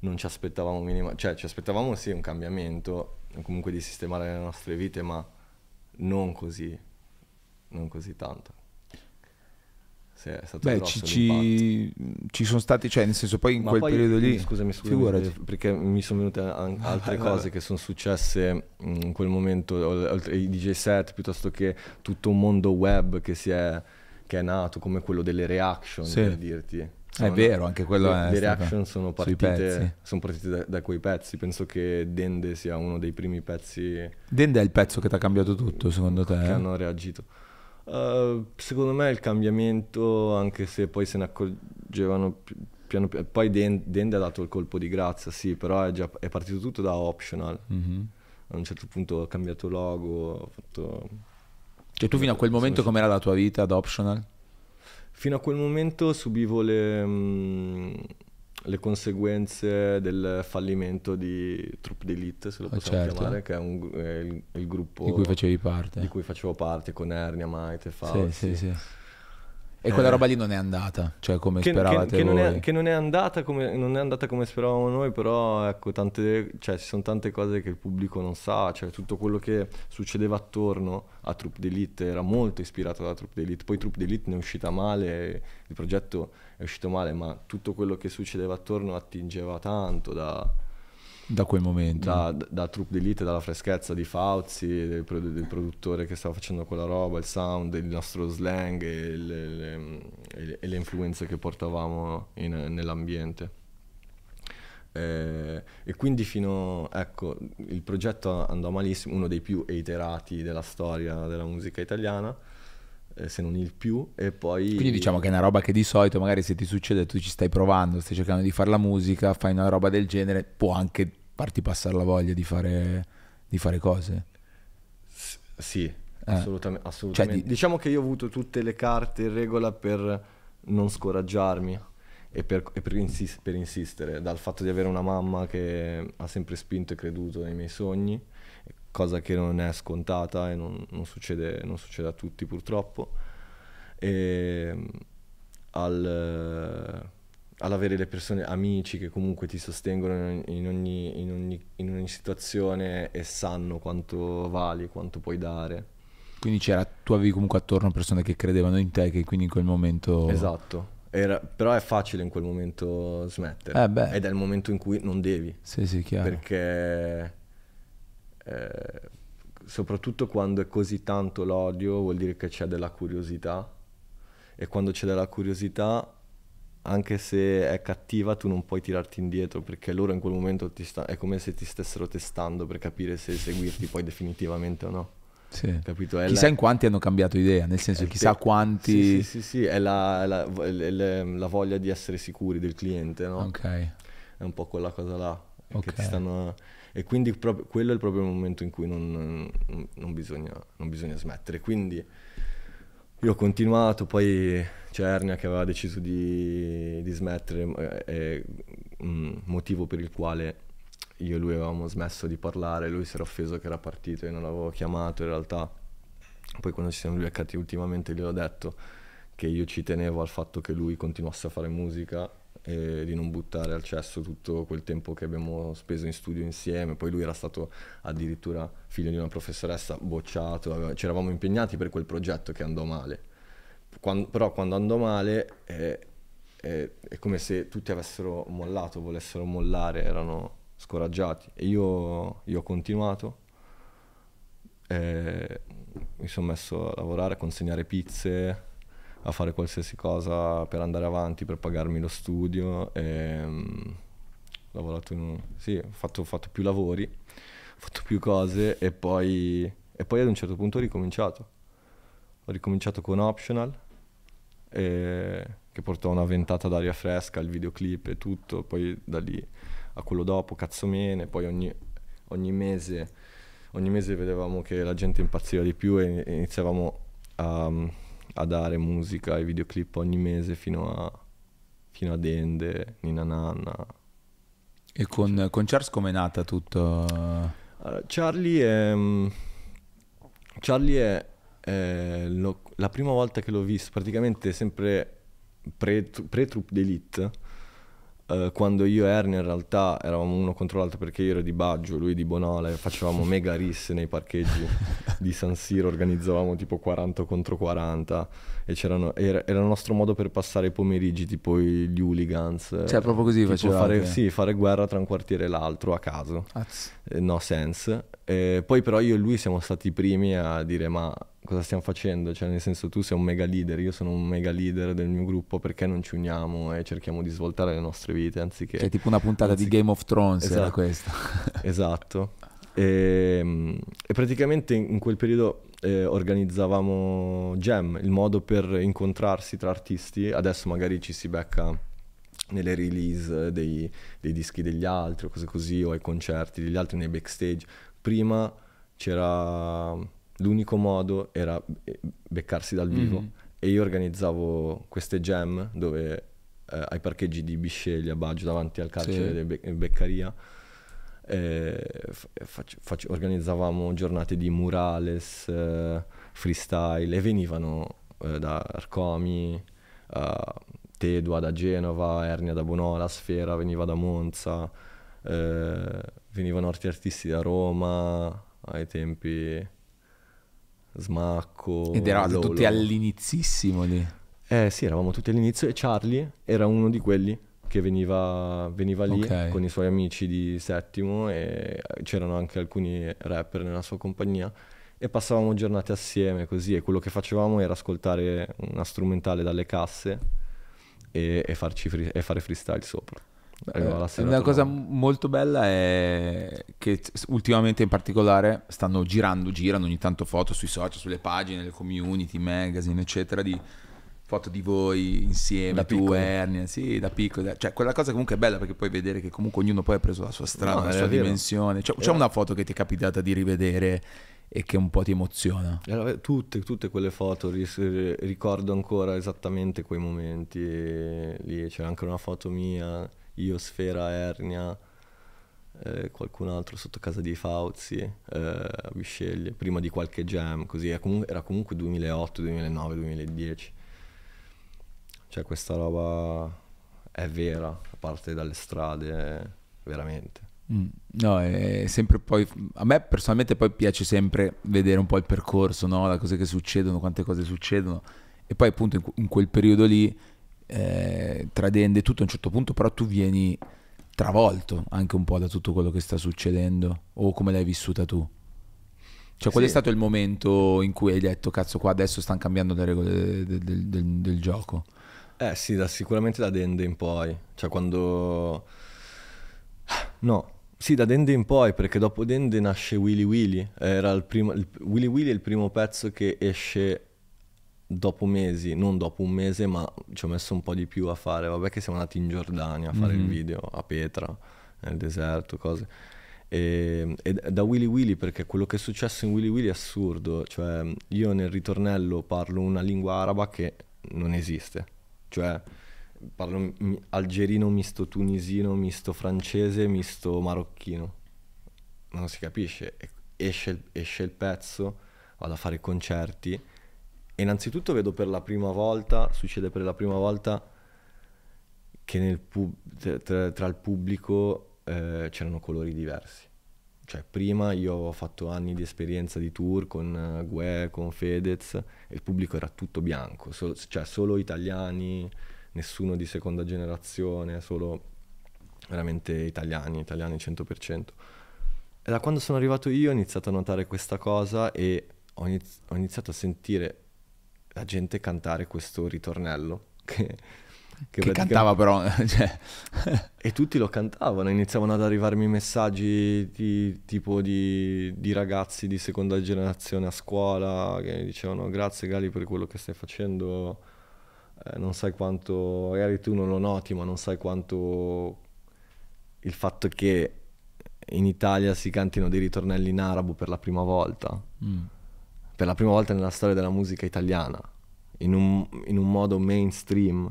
Non ci aspettavamo minimamente, cioè ci aspettavamo sì un cambiamento, comunque di sistemare le nostre vite, ma non così, non così tanto. Sì, è stato Beh, ci, ci, ci sono stati, cioè nel senso poi in Ma quel poi, periodo lì... Scusami, scusami, figurati. perché mi sono venute an- altre cose che sono successe in quel momento, oltre i DJ set, piuttosto che tutto un mondo web che, si è, che è nato, come quello delle reaction, Sì. per dirti. È Sono- vero, anche quello le, è le reaction sono partite, sono partite da, da quei pezzi. Penso che Dende sia uno dei primi pezzi Dende è il pezzo che ti ha cambiato tutto, secondo te? che eh? hanno reagito. Uh, secondo me il cambiamento, anche se poi se ne accorgevano pi- piano piano, poi Den- Dende ha dato il colpo di grazia, sì, però è, già, è partito tutto da optional. Mhm. A un certo punto ho cambiato logo, ho fatto... Cioè tu fino a quel momento com'era la tua vita ad optional? Fino a quel momento subivo le, mm, le conseguenze del fallimento di Troupe d'Elite, se lo Ah, possiamo certo. chiamare, che è, un- è il, il gruppo Di cui facevi parte? di cui facevo parte con Ernia, Maite, Sì, Fausti. sì, sì. E quella Eh. roba lì non è andata, cioè come che, speravate che- che non è, che non è andata come, non è andata come speravamo noi, però ecco, tante, cioè, ci sono tante cose che il pubblico non sa, cioè tutto quello che succedeva attorno a Troupe d'Elite era molto ispirato da Troupe d'Elite, poi Troupe d'Elite ne è uscita male, il progetto è uscito male, ma tutto quello che succedeva attorno attingeva tanto da, Da quel momento. da, da Troupe d'Elite, dalla freschezza di Fauzi, del, del produttore che stava facendo quella roba, il sound, il nostro slang e le, le- e le- influenze che portavamo nell'ambiente. Eh, e quindi fino, ecco, il progetto andò malissimo, uno dei più iterati della storia della musica italiana, se non il più, e poi... Quindi diciamo che è una roba che di solito magari se ti succede tu ci stai provando, stai cercando di fare la musica, fai una roba del genere, può anche farti passare la voglia di fare, di fare cose. S- Sì, assolutam- assolutamente. Eh. Cioè, di- Diciamo che io ho avuto tutte le carte in regola per non scoraggiarmi e per, e per insis- per insistere, dal fatto di avere una mamma che ha sempre spinto e creduto nei miei sogni, cosa che non è scontata e non, non succede, non succede a tutti purtroppo, e al, all'avere le persone, amici che comunque ti sostengono in, ogni, in ogni- in ogni situazione e sanno quanto vali, quanto puoi dare. Quindi c'era, tu avevi comunque attorno persone che credevano in te, che quindi in quel momento... Esatto. Era- però è facile in quel momento smettere. Eh. Ed è il momento in cui non devi. Sì, sì, chiaro. Perché eh, soprattutto quando è così tanto l'odio vuol dire che c'è della curiosità. E quando c'è della curiosità, anche se è cattiva, tu non puoi tirarti indietro perché loro in quel momento ti sta- è come se ti stessero testando per capire se seguirti poi definitivamente o no. Sì. Capito? È Chissà la- in quanti hanno cambiato idea, nel senso chissà te- quanti... Sì, sì, sì, sì, è, la, è la- è la voglia di essere sicuri del cliente, no? Ok. È un po' quella cosa là. che Ok. ti stanno- E quindi proprio- quello è il proprio momento in cui non, non- bisogna, non bisogna smettere. Quindi io ho continuato, poi c'è Ernia che aveva deciso di, di smettere, eh, mm, motivo per il quale io e lui avevamo smesso di parlare, lui si era offeso che era partito e non l'avevo chiamato in realtà. Poi quando ci siamo ribeccati ultimamente gli ho detto che io ci tenevo al fatto che lui continuasse a fare musica e di non buttare al cesso tutto quel tempo che abbiamo speso in studio insieme. Poi lui era stato addirittura figlio di una professoressa bocciato, ci eravamo impegnati per quel progetto che andò male. Quan- però quando andò male eh, eh, è come se tutti avessero mollato, volessero mollare, erano scoraggiati. E io, io ho continuato, eh, mi sono messo a lavorare, a consegnare pizze, a fare qualsiasi cosa per andare avanti, per pagarmi lo studio. E, lavorato in, sì, ho fatto, ho fatto più lavori, ho fatto più cose e poi, e poi ad un certo punto ho ricominciato. Ho ricominciato con Optional, e- che portò una ventata d'aria fresca, il videoclip e tutto, poi da lì a quello dopo, Cazzomene, poi ogni, ogni mese, ogni mese vedevamo che la gente impazziva di più e iniziavamo a, a dare musica e videoclip ogni mese fino a, fino a Dende, Nina Nanna. E con, con Charles com'è nata tutto? Allora, Charlie è... mm, Charlie è... è lo- la prima volta che l'ho visto, praticamente sempre pre, pre-Troop d'Elite, eh, quando io e Ernie in realtà eravamo uno contro l'altro perché io ero di Baggio, lui di Bonale, facevamo mega risse nei parcheggi di San Siro, organizzavamo tipo 40 contro 40 e era, era, il nostro modo per passare i pomeriggi tipo gli hooligans. Cioè proprio così faceva? Fare, sì, fare guerra tra un quartiere e l'altro a caso, eh, no sense. Eh, poi però io e lui siamo stati i primi a dire ma cosa stiamo facendo? Cioè, nel senso, tu sei un mega leader, io sono un mega leader del mio gruppo, perché non ci uniamo e cerchiamo di svoltare le nostre vite anziché. Cioè, tipo una puntata anziché... di Game of Thrones esatto. era questa. esatto. E, ehm, e, praticamente in quel periodo eh, organizzavamo jam, il modo per incontrarsi tra artisti. Adesso magari ci si becca nelle release dei, dei dischi degli altri o cose così, o ai concerti degli altri nei backstage. Prima c'era l'unico modo era beccarsi dal vivo mm-hmm. e io organizzavo queste jam dove eh, ai parcheggi di Bisceglie a Baggio davanti al carcere sì. di Be- Beccaria fac- fac- organizzavamo giornate di murales, eh, freestyle e venivano eh, da Arcomi, Tedua da Genova, Ernia da Bonola, Sfera veniva da Monza, eh, venivano altri artisti da Roma ai tempi Smacco. Ed eravate tutti all'inizissimo lì. Eh sì, eravamo tutti all'inizio e Charlie era uno di quelli che veniva, veniva lì okay. con i suoi amici di settimo e c'erano anche alcuni rapper nella sua compagnia e passavamo giornate assieme così e quello che facevamo era ascoltare una strumentale dalle casse e, e, free, e fare freestyle sopra. Eh, una cosa molto bella è che ultimamente in particolare stanno girando, girano ogni tanto foto sui social, sulle pagine, nelle community, magazine, eccetera, di foto di voi insieme, da tu, piccolo. Ernia, sì, da piccolo. Cioè, quella cosa comunque è bella perché puoi vedere che comunque ognuno poi ha preso la sua strada, no, la sua dimensione. Cioè, c'è una foto che ti è capitata di rivedere e che un po' ti emoziona? Tutte, tutte quelle foto, ricordo ancora esattamente quei momenti. Lì c'era anche una foto mia io, Sfera, Ernia, eh, qualcun altro sotto casa di Fauzi, eh, Bisceglie, prima di qualche jam, così era comunque, era comunque 2008, 2009, 2010. Cioè questa roba è vera, a parte dalle strade, veramente. Mm, no, è sempre poi a me personalmente poi piace sempre vedere un po' il percorso, no? le cose che succedono, quante cose succedono e poi appunto in quel periodo lì eh, tradende tutto a un certo punto, però tu vieni travolto anche un po' da tutto quello che sta succedendo o come l'hai vissuta tu? Cioè, qual sì. è stato il momento in cui hai detto, cazzo, qua adesso stanno cambiando le regole del, del, del, del gioco? Eh sì, da, sicuramente da Dende in poi. Cioè, quando... No, sì, da Dende in poi, perché dopo Dende nasce Willy Willy. Era il primo... Il, Willy Willy è il primo pezzo che esce dopo mesi, non dopo un mese, ma ci ho messo un po' di più a fare. Vabbè che siamo andati in Giordania a fare mm-hmm. il mhm. video, a Petra, nel deserto, cose. E, e, da Willy Willy perché quello che è successo in Willy Willy è assurdo. Cioè, io nel ritornello parlo una lingua araba che non esiste. Cioè, parlo algerino misto tunisino, misto francese, misto marocchino. Non si capisce. Esce, esce il pezzo, vado a fare concerti e innanzitutto vedo per la prima volta, succede per la prima volta che pub- tra, tra, il pubblico eh, c'erano colori diversi. Cioè prima io ho fatto anni di esperienza di tour con uh, Gue, con Fedez e il pubblico era tutto bianco, so- cioè solo italiani, nessuno di seconda generazione, solo veramente italiani, italiani 100%. E da quando sono arrivato io ho iniziato a notare questa cosa e ho, iniz- ho iniziato a sentire la gente cantare questo ritornello che, che, che cantava però cioè. e tutti lo cantavano iniziavano ad arrivarmi messaggi di, tipo di, di, ragazzi di seconda generazione a scuola che dicevano grazie Gali per quello che stai facendo eh, non sai quanto magari tu non lo noti ma non sai quanto il fatto che in Italia si cantino dei ritornelli in arabo per la prima volta mm per la prima volta nella storia della musica italiana, in un, in un modo mainstream.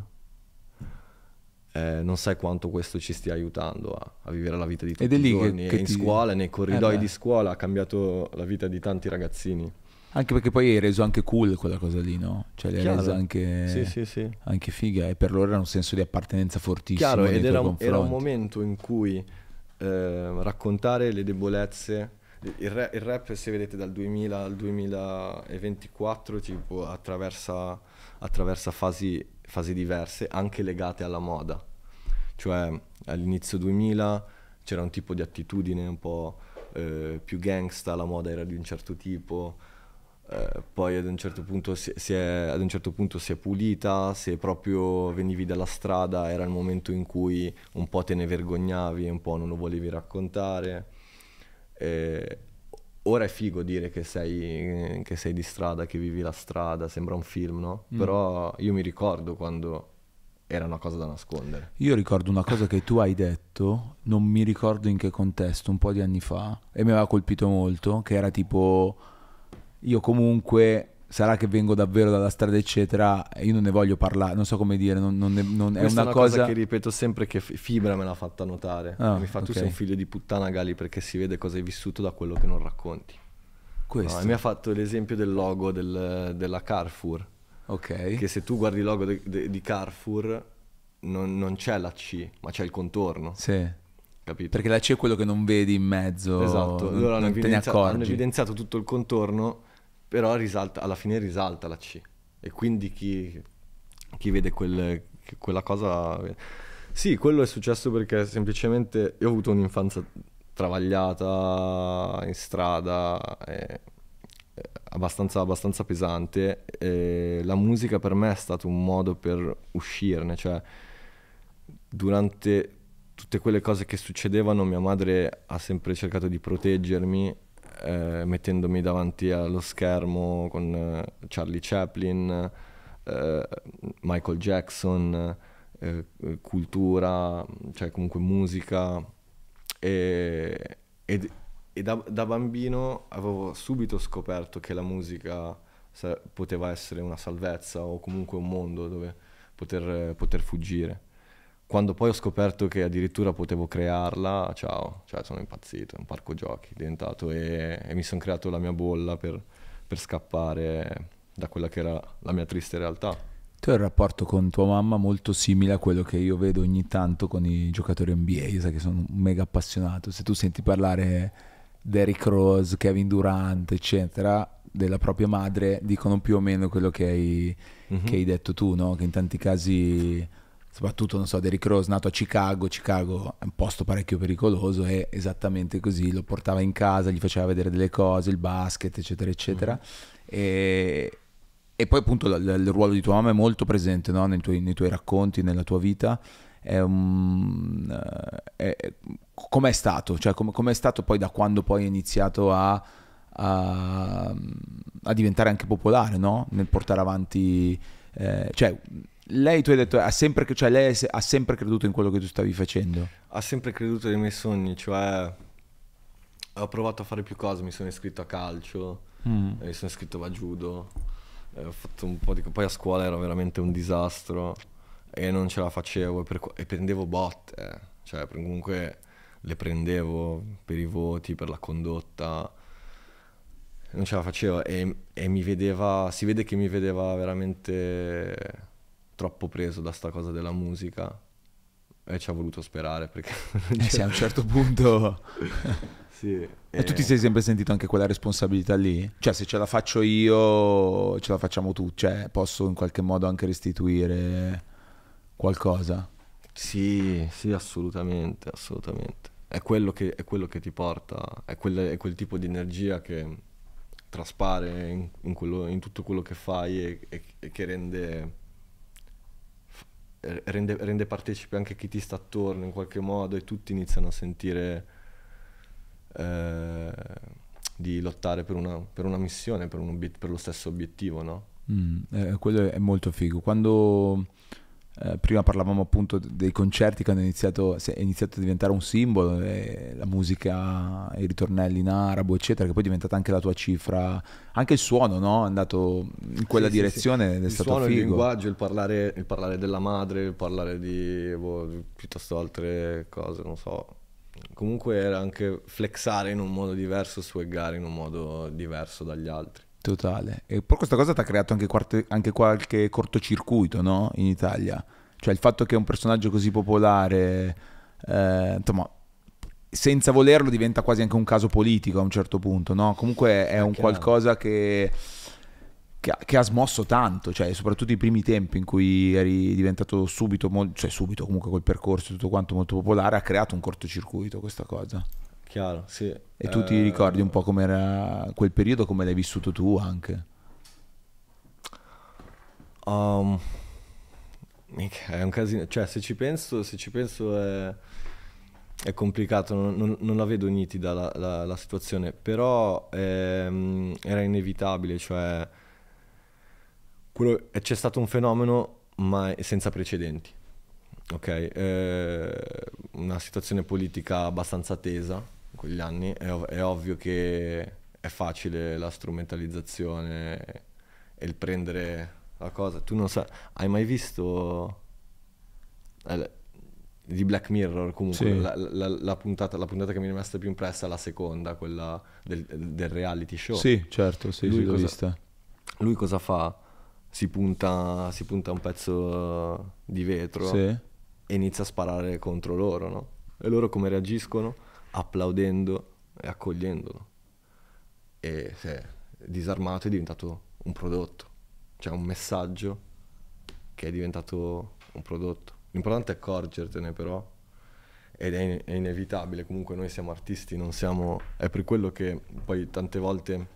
Eh, non sai quanto questo ci stia aiutando a, a vivere la vita di tutti i giorni. Che, che in ti... scuola, nei corridoi eh di scuola, ha cambiato la vita di tanti ragazzini. Anche perché poi hai reso anche cool quella cosa lì, no? Cioè l'hai Chiaro. resa anche, Sì, sì, sì. anche figa e per loro era un senso di appartenenza fortissimo Chiaro, ed era, un- era un momento in cui eh, raccontare le debolezze. Il, ra- il rap, se vedete, dal 2000 al 2024 tipo, attraversa, attraversa fasi, fasi diverse, anche legate alla moda. Cioè, all'inizio 2000 c'era un tipo di attitudine un po' eh, più gangsta, la moda era di un certo tipo, eh, poi ad un certo punto si, si è, ad un certo punto si è pulita, se proprio venivi dalla strada era il momento in cui un po' te ne vergognavi un po' non lo volevi raccontare. Eh, ora è figo dire che sei, che sei di strada, che vivi la strada, sembra un film, no? Mm. Però io mi ricordo quando era una cosa da nascondere. Io ricordo una cosa che tu hai detto, non mi ricordo in che contesto, un po' di anni fa, e mi aveva colpito molto, che era tipo, io comunque, sarà che vengo davvero dalla strada, eccetera, io non ne voglio parlare, non so come dire, non, non ne- non- è una, è una cosa... cosa... che ripeto sempre che Fibra me l'ha fatta notare. Ah, mi fa tu ok. sei un figlio di puttana Gali perché si vede cosa hai vissuto da quello che non racconti. Questo, No, mi ha fatto l'esempio del logo del- della Carrefour, ok. che se tu guardi il logo de- de- di Carrefour non, non c'è la C, ma c'è il contorno, Sì, capito? perché là c'è quello che non vedi in mezzo, Esatto, non, hanno, non te ne evidenzia- hanno evidenziato tutto il contorno, però risalta, alla fine risalta la C. E quindi chi, chi vede quel- quella cosa... Sì, quello è successo perché semplicemente io ho avuto un'infanzia travagliata in strada, e- e abbastanza, abbastanza pesante. E la musica per me è stato un modo per uscirne, cioè durante tutte quelle cose che succedevano mia madre ha sempre cercato di proteggermi eh, mettendomi davanti allo schermo con eh, Charlie Chaplin, eh, Michael Jackson, eh, cultura, cioè comunque musica e, ed- e da, da bambino avevo subito scoperto che la musica poteva essere una salvezza o comunque un mondo dove poter, poter fuggire. Quando poi ho scoperto che addirittura potevo crearla, ciao, cioè sono impazzito, è un parco giochi diventato e, e mi sono creato la mia bolla per, per scappare da quella che era la mia triste realtà. Tu hai un rapporto con tua mamma molto simile a quello che io vedo ogni tanto con i giocatori NBA, io sai che sono mega appassionato. Se tu senti parlare Derrick Rose, Kevin Durant, eccetera, della propria madre, dicono più o meno quello che hai, Mhm. che hai detto tu, no? Che in tanti casi, soprattutto, non so, Derrick Rose nato a Chicago, Chicago è un posto parecchio pericoloso e esattamente così, lo portava in casa, gli faceva vedere delle cose, il basket, eccetera, eccetera. E, e poi appunto l- l- il ruolo di tua mamma è molto presente no? nei, tuoi, nei tuoi racconti, nella tua vita. È un, eh, è- com'è stato? Cioè, com- com'è stato poi da quando poi hai iniziato a, a, a diventare anche popolare, no? Nel portare avanti... eh, cioè, lei, tu hai detto, ha sempre, cioè, lei ha sempre creduto in quello che tu stavi facendo. Ha sempre creduto nei miei sogni, cioè ho provato a fare più cose, mi sono iscritto a calcio, Mm. mi sono iscritto a judo, eh, ho fatto un po' di... poi a scuola era veramente un disastro e non ce la facevo e, per e prendevo botte, eh. cioè comunque le prendevo per i voti, per la condotta, non ce la facevo e, e mi vedeva, si vede che mi vedeva veramente troppo preso da sta cosa della musica e ci ha voluto sperare perché... Eh sì, a un certo punto... Sì, E tu ti sei sempre sentito anche quella responsabilità lì? Cioè, se ce la faccio io, ce la facciamo tu, cioè, posso in qualche modo anche restituire qualcosa? Sì, sì, assolutamente, assolutamente. È quello che, è quello che ti porta, è quel, è quel tipo di energia che traspare in, in quello- in tutto quello che fai e, e- e che rende, rende, rende partecipe anche chi ti sta attorno in qualche modo e tutti iniziano a sentire eh, di lottare per una, per una missione, per, un obiet- per lo stesso obiettivo, no? Mm, eh, quello è molto figo. Quando eh, prima parlavamo appunto dei concerti che hanno iniziato, è iniziato a diventare un simbolo, eh, la musica, i ritornelli in arabo, eccetera, che poi è diventata anche la tua cifra, anche il suono, no? È andato in quella Sì, sì, direzione sì. ed è il stato suono, il figo. linguaggio, il parlare, il parlare della madre, il parlare di boh, piuttosto altre cose, non so. Comunque era anche flexare in un modo diverso, swaggare in un modo diverso dagli altri. Totale. E poi questa cosa ti ha creato anche, quarte- anche qualche cortocircuito, no? In Italia. Cioè il fatto che un personaggio così popolare, eh, insomma, senza volerlo diventa quasi anche un caso politico a un certo punto, no? Comunque è un chiaro. qualcosa che, che, ha, che ha smosso tanto, cioè soprattutto i primi tempi in cui eri diventato subito, mol- cioè subito comunque col percorso e tutto quanto molto popolare, ha creato un cortocircuito questa cosa. Chiaro, sì. E tu ti Eh, ricordi un po' com'era quel periodo, come l'hai vissuto tu anche? Um, è un casino, cioè se ci penso, se ci penso è, è complicato, non, non- non la vedo nitida la, la- la situazione, però ehm, era inevitabile, cioè quello- e c'è stato un fenomeno ma senza precedenti, ok? Eh, una situazione politica abbastanza tesa in quegli anni, è, ov- è ovvio che è facile la strumentalizzazione e il prendere la cosa. Tu non sai, hai mai visto eh, di Black Mirror comunque Sì. la, la- la puntata, la puntata che mi è rimasta più impressa è la seconda, quella del, del reality show. Sì, certo, sì, Lui cosa- vista. Lui cosa fa? Si punta, si punta un pezzo di vetro Sì. e inizia a sparare contro loro, no? E loro come reagiscono? Applaudendo e accogliendolo. E se è disarmato è diventato un prodotto, cioè un messaggio che è diventato un prodotto. L'importante è accorgertene però, ed è, in- è inevitabile, comunque noi siamo artisti, non siamo... È per quello che poi tante volte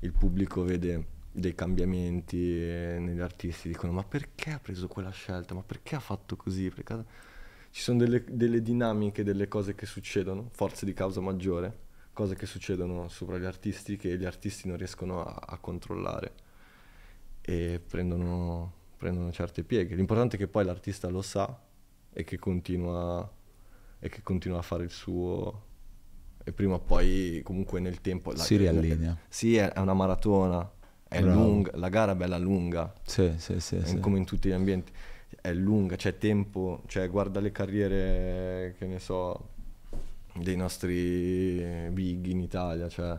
il pubblico vede dei cambiamenti eh, negli artisti, dicono ma perché ha preso quella scelta, ma perché ha fatto così? Perché ha-" Ci sono delle, delle dinamiche, delle cose che succedono, forze di causa maggiore, cose che succedono sopra gli artisti che gli artisti non riescono a, a controllare e prendono, prendono certe pieghe. L'importante è che poi l'artista lo sa e che continua, e che continua a fare il suo e prima o poi comunque nel tempo la- Si riallinea. sì è, è una maratona è lunga la gara è bella lunga Sì, sì, sì. è sì. come in tutti gli ambienti è lunga c'è tempo cioè guarda le carriere che ne so dei nostri big in Italia cioè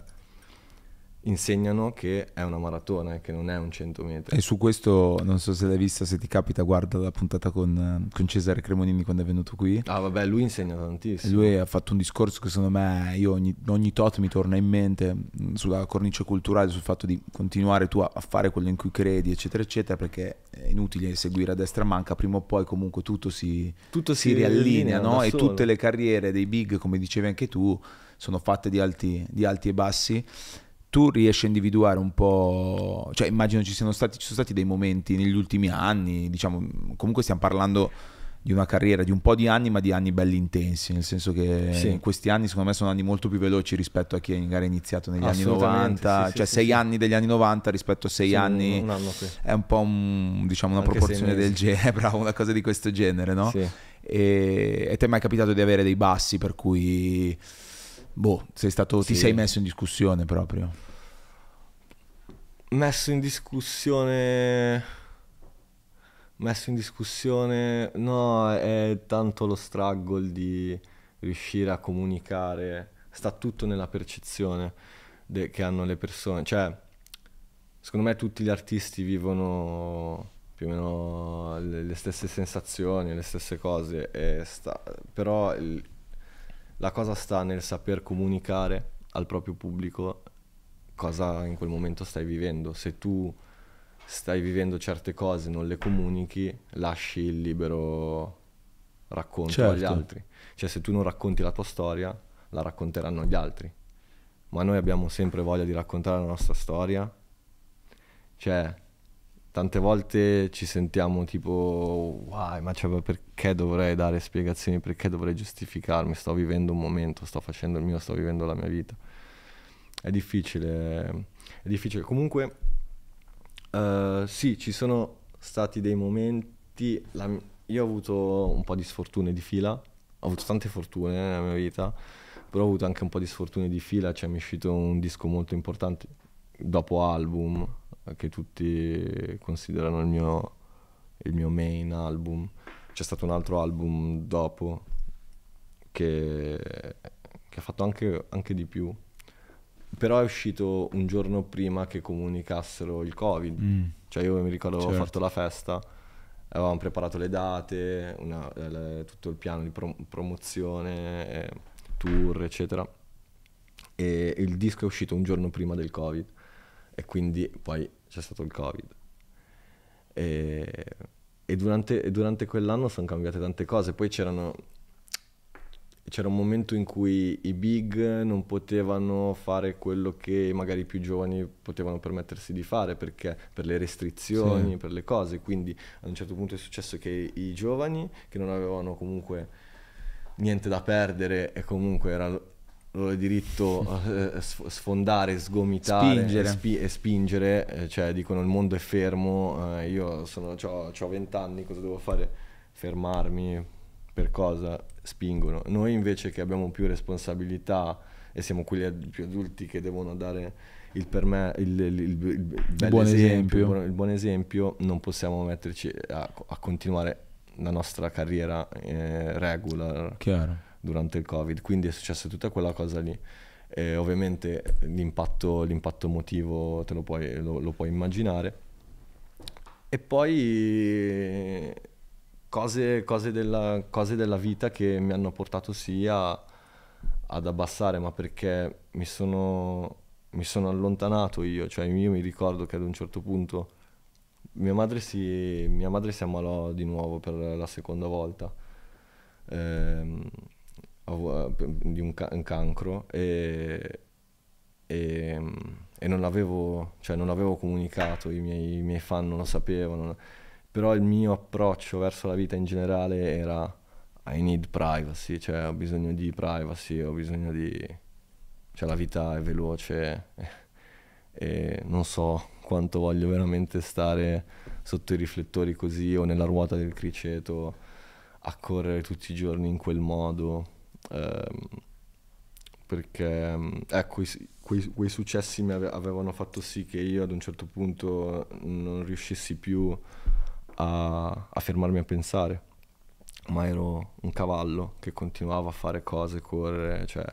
insegnano che è una maratona e che non è un 100 metri E su questo, non so se l'hai vista, se ti capita, guarda la puntata con, eh, con Cesare Cremonini quando è venuto qui. ah vabbè lui insegna E tantissimo lui ha fatto un discorso che secondo me io ogni, ogni tot mi torna in mente mh, sulla cornice culturale, sul fatto di continuare tu a, a fare quello in cui credi, eccetera, eccetera, perché è inutile seguire a destra e manca, prima o poi comunque tutto si, tutto si riallinea, no? E tutte le carriere dei big, come dicevi anche tu, sono fatte di alti, di alti e bassi. Tu riesci a individuare un po', cioè immagino ci siano stati, ci sono stati dei momenti negli ultimi anni, diciamo, comunque stiamo parlando di una carriera di un po' di anni, ma di anni belli intensi, nel senso che Sì. in questi anni secondo me sono anni molto più veloci rispetto a chi magari ha iniziato negli anni Assolutamente, 90, sì, cioè sì, sei anni degli anni 90 rispetto a sei anni un anno è un po' un- diciamo una Anche proporzione del genere, bravo, una cosa di questo genere, no? E, e ti è mai capitato di avere dei bassi per cui boh, sei stato, ti Sì. sei messo in discussione proprio? messo in discussione messo in discussione no è tanto lo struggle di riuscire a comunicare sta tutto nella percezione de- che hanno le persone cioè secondo me tutti gli artisti vivono più o meno le, le stesse sensazioni le stesse cose e sta- però il- la cosa sta nel saper comunicare al proprio pubblico cosa in quel momento stai vivendo. Se tu stai vivendo certe cose, non le comunichi, lasci il libero racconto agli Certo. altri. Cioè se tu non racconti la tua storia, la racconteranno gli altri. Ma noi abbiamo sempre voglia di raccontare la nostra storia. Cioè, tante volte ci sentiamo tipo, wow, ma cioè, perché dovrei dare spiegazioni? Perché dovrei giustificarmi? Sto vivendo un momento, sto facendo il mio, sto vivendo la mia vita. È difficile, è difficile. Comunque, eh, sì, ci sono stati dei momenti. la io ho avuto un po' di sfortune di fila, ho avuto tante fortune nella mia vita, però ho avuto anche un po' di sfortune di fila. Cioè, mi è uscito un disco molto importante dopo album, che tutti considerano il mio, il mio main album. C'è stato un altro album dopo che, che ha fatto anche, anche di più però è uscito un giorno prima che comunicassero il Covid. Mm. Cioè io mi ricordo avevo Certo. fatto la festa, avevamo preparato le date, una- eh, le- tutto il piano di prom- promozione, eh, tour, eccetera. E il disco è uscito un giorno prima del Covid e quindi poi c'è stato il Covid. E, e durante, e durante quell'anno sono cambiate tante cose. Poi c'erano c'era un momento in cui i big non potevano fare quello che magari i più giovani potevano permettersi di fare perché per le restrizioni, Sì. per le cose. Quindi ad un certo punto è successo che i giovani che non avevano comunque niente da perdere e comunque era il loro diritto a sf- sfondare, sgomitare Spingere. e, spi- e spingere, eh, cioè dicono il mondo è fermo, eh, io sono, ho 20 anni, cosa devo fare? Fermarmi per cosa? Spingono. Noi invece che abbiamo più responsabilità e siamo quelli ad- più adulti che devono dare il, per me, il, il- il- buon esempio, esempio. il buon- il buon esempio, non possiamo metterci a, a continuare la nostra carriera eh, regular Chiaro. Durante il covid quindi è successa tutta quella cosa lì. E ovviamente l'impatto, l'impatto emotivo te lo puoi, lo, lo puoi immaginare. E poi cose, cose della, cose della vita che mi hanno portato sia ad abbassare ma perché mi sono, mi sono allontanato io. Cioè io mi ricordo che ad un certo punto mia madre si, mia madre si ammalò di nuovo per la seconda volta. Ehm, di un, ca- un cancro e, e, e non l'avevo cioè non l'avevo comunicato, i miei, i miei fan non lo sapevano, però il mio approccio verso la vita in generale era I need privacy, cioè ho bisogno di privacy, ho bisogno di... cioè la vita è veloce e non so quanto voglio veramente stare sotto i riflettori così o nella ruota del criceto a correre tutti i giorni in quel modo. Ehm, perché mm, ecco, i s- quei, quei successi mi ave- avevano fatto sì che io ad un certo punto non riuscissi più a, a fermarmi a pensare, ma ero un cavallo che continuava a fare cose, correre, cioè,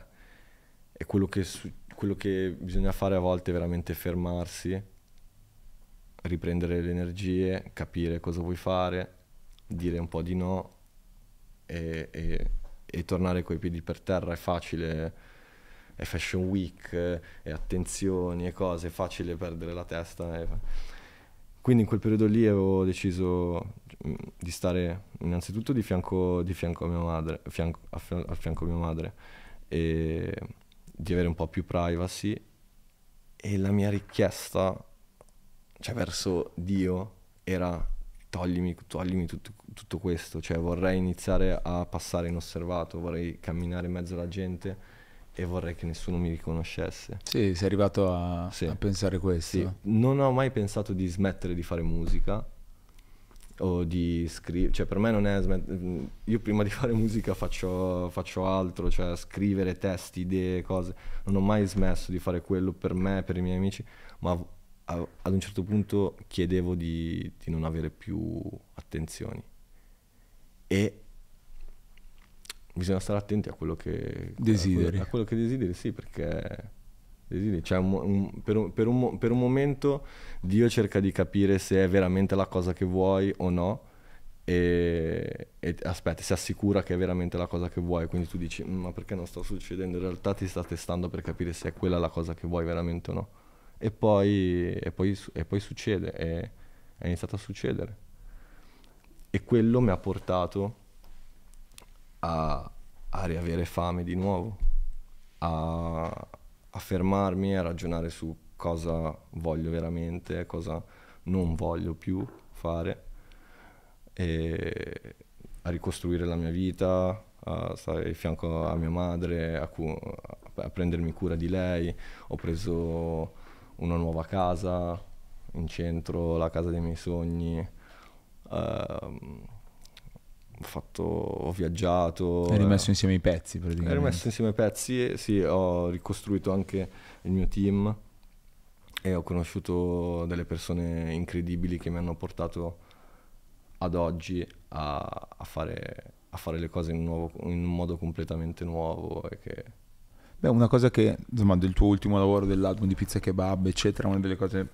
e quello che, quello che bisogna fare a volte è veramente fermarsi, riprendere le energie, capire cosa vuoi fare, dire un po' di no e, e- e tornare coi piedi per terra è facile, è fashion week, e attenzioni e cose, è facile perdere la testa. eh. Quindi in quel periodo lì avevo deciso mm, di stare innanzitutto di fianco, di fianco a mia madre, fianco- a, fi- a fianco a mia madre e di avere un po' più privacy e la mia richiesta cioè verso Dio era toglimi, toglimi tutto, tutto questo, cioè vorrei iniziare a passare inosservato, vorrei camminare in mezzo alla gente e vorrei che nessuno mi riconoscesse. Sì, sei arrivato a, Sì. a pensare questo. Sì, non ho mai pensato di smettere di fare musica o di scrivere, cioè per me non è smet- io prima di fare musica faccio, faccio altro, cioè scrivere testi, idee, cose, non ho mai smesso di fare quello per me, per i miei amici, ma a- ad un certo punto chiedevo di, di non avere più attenzioni e bisogna stare attenti a quello che Desideri. a quello, a quello che desideri, sì, perché desideri, cioè un un- per, un, per per un momento Dio cerca di capire se è veramente la cosa che vuoi o no e, e aspetta, si assicura che è veramente la cosa che vuoi, quindi tu dici "Mm, ma perché non sta succedendo? In realtà ti sta testando per capire se è quella la cosa che vuoi veramente o no. E poi, e poi, e poi succede, e è iniziato a succedere. E quello mi ha portato a, a riavere fame di nuovo, a, a fermarmi, a ragionare su cosa voglio veramente, cosa non voglio più fare, e a ricostruire la mia vita, a stare di fianco a mia madre, a, cu- a prendermi cura di lei. Ho preso una nuova casa in centro, la casa dei miei sogni. Ehm, ho fatto, ho viaggiato. Hai rimesso eh, insieme i pezzi ho praticamente. rimesso insieme i pezzi sì, ho ricostruito anche il mio team e ho conosciuto delle persone incredibili che mi hanno portato ad oggi a, a fare, a fare le cose in un, nuovo- in un modo completamente nuovo e che Beh, una cosa che, insomma, del tuo ultimo lavoro, dell'album di Pizza Kebab, eccetera, una delle cose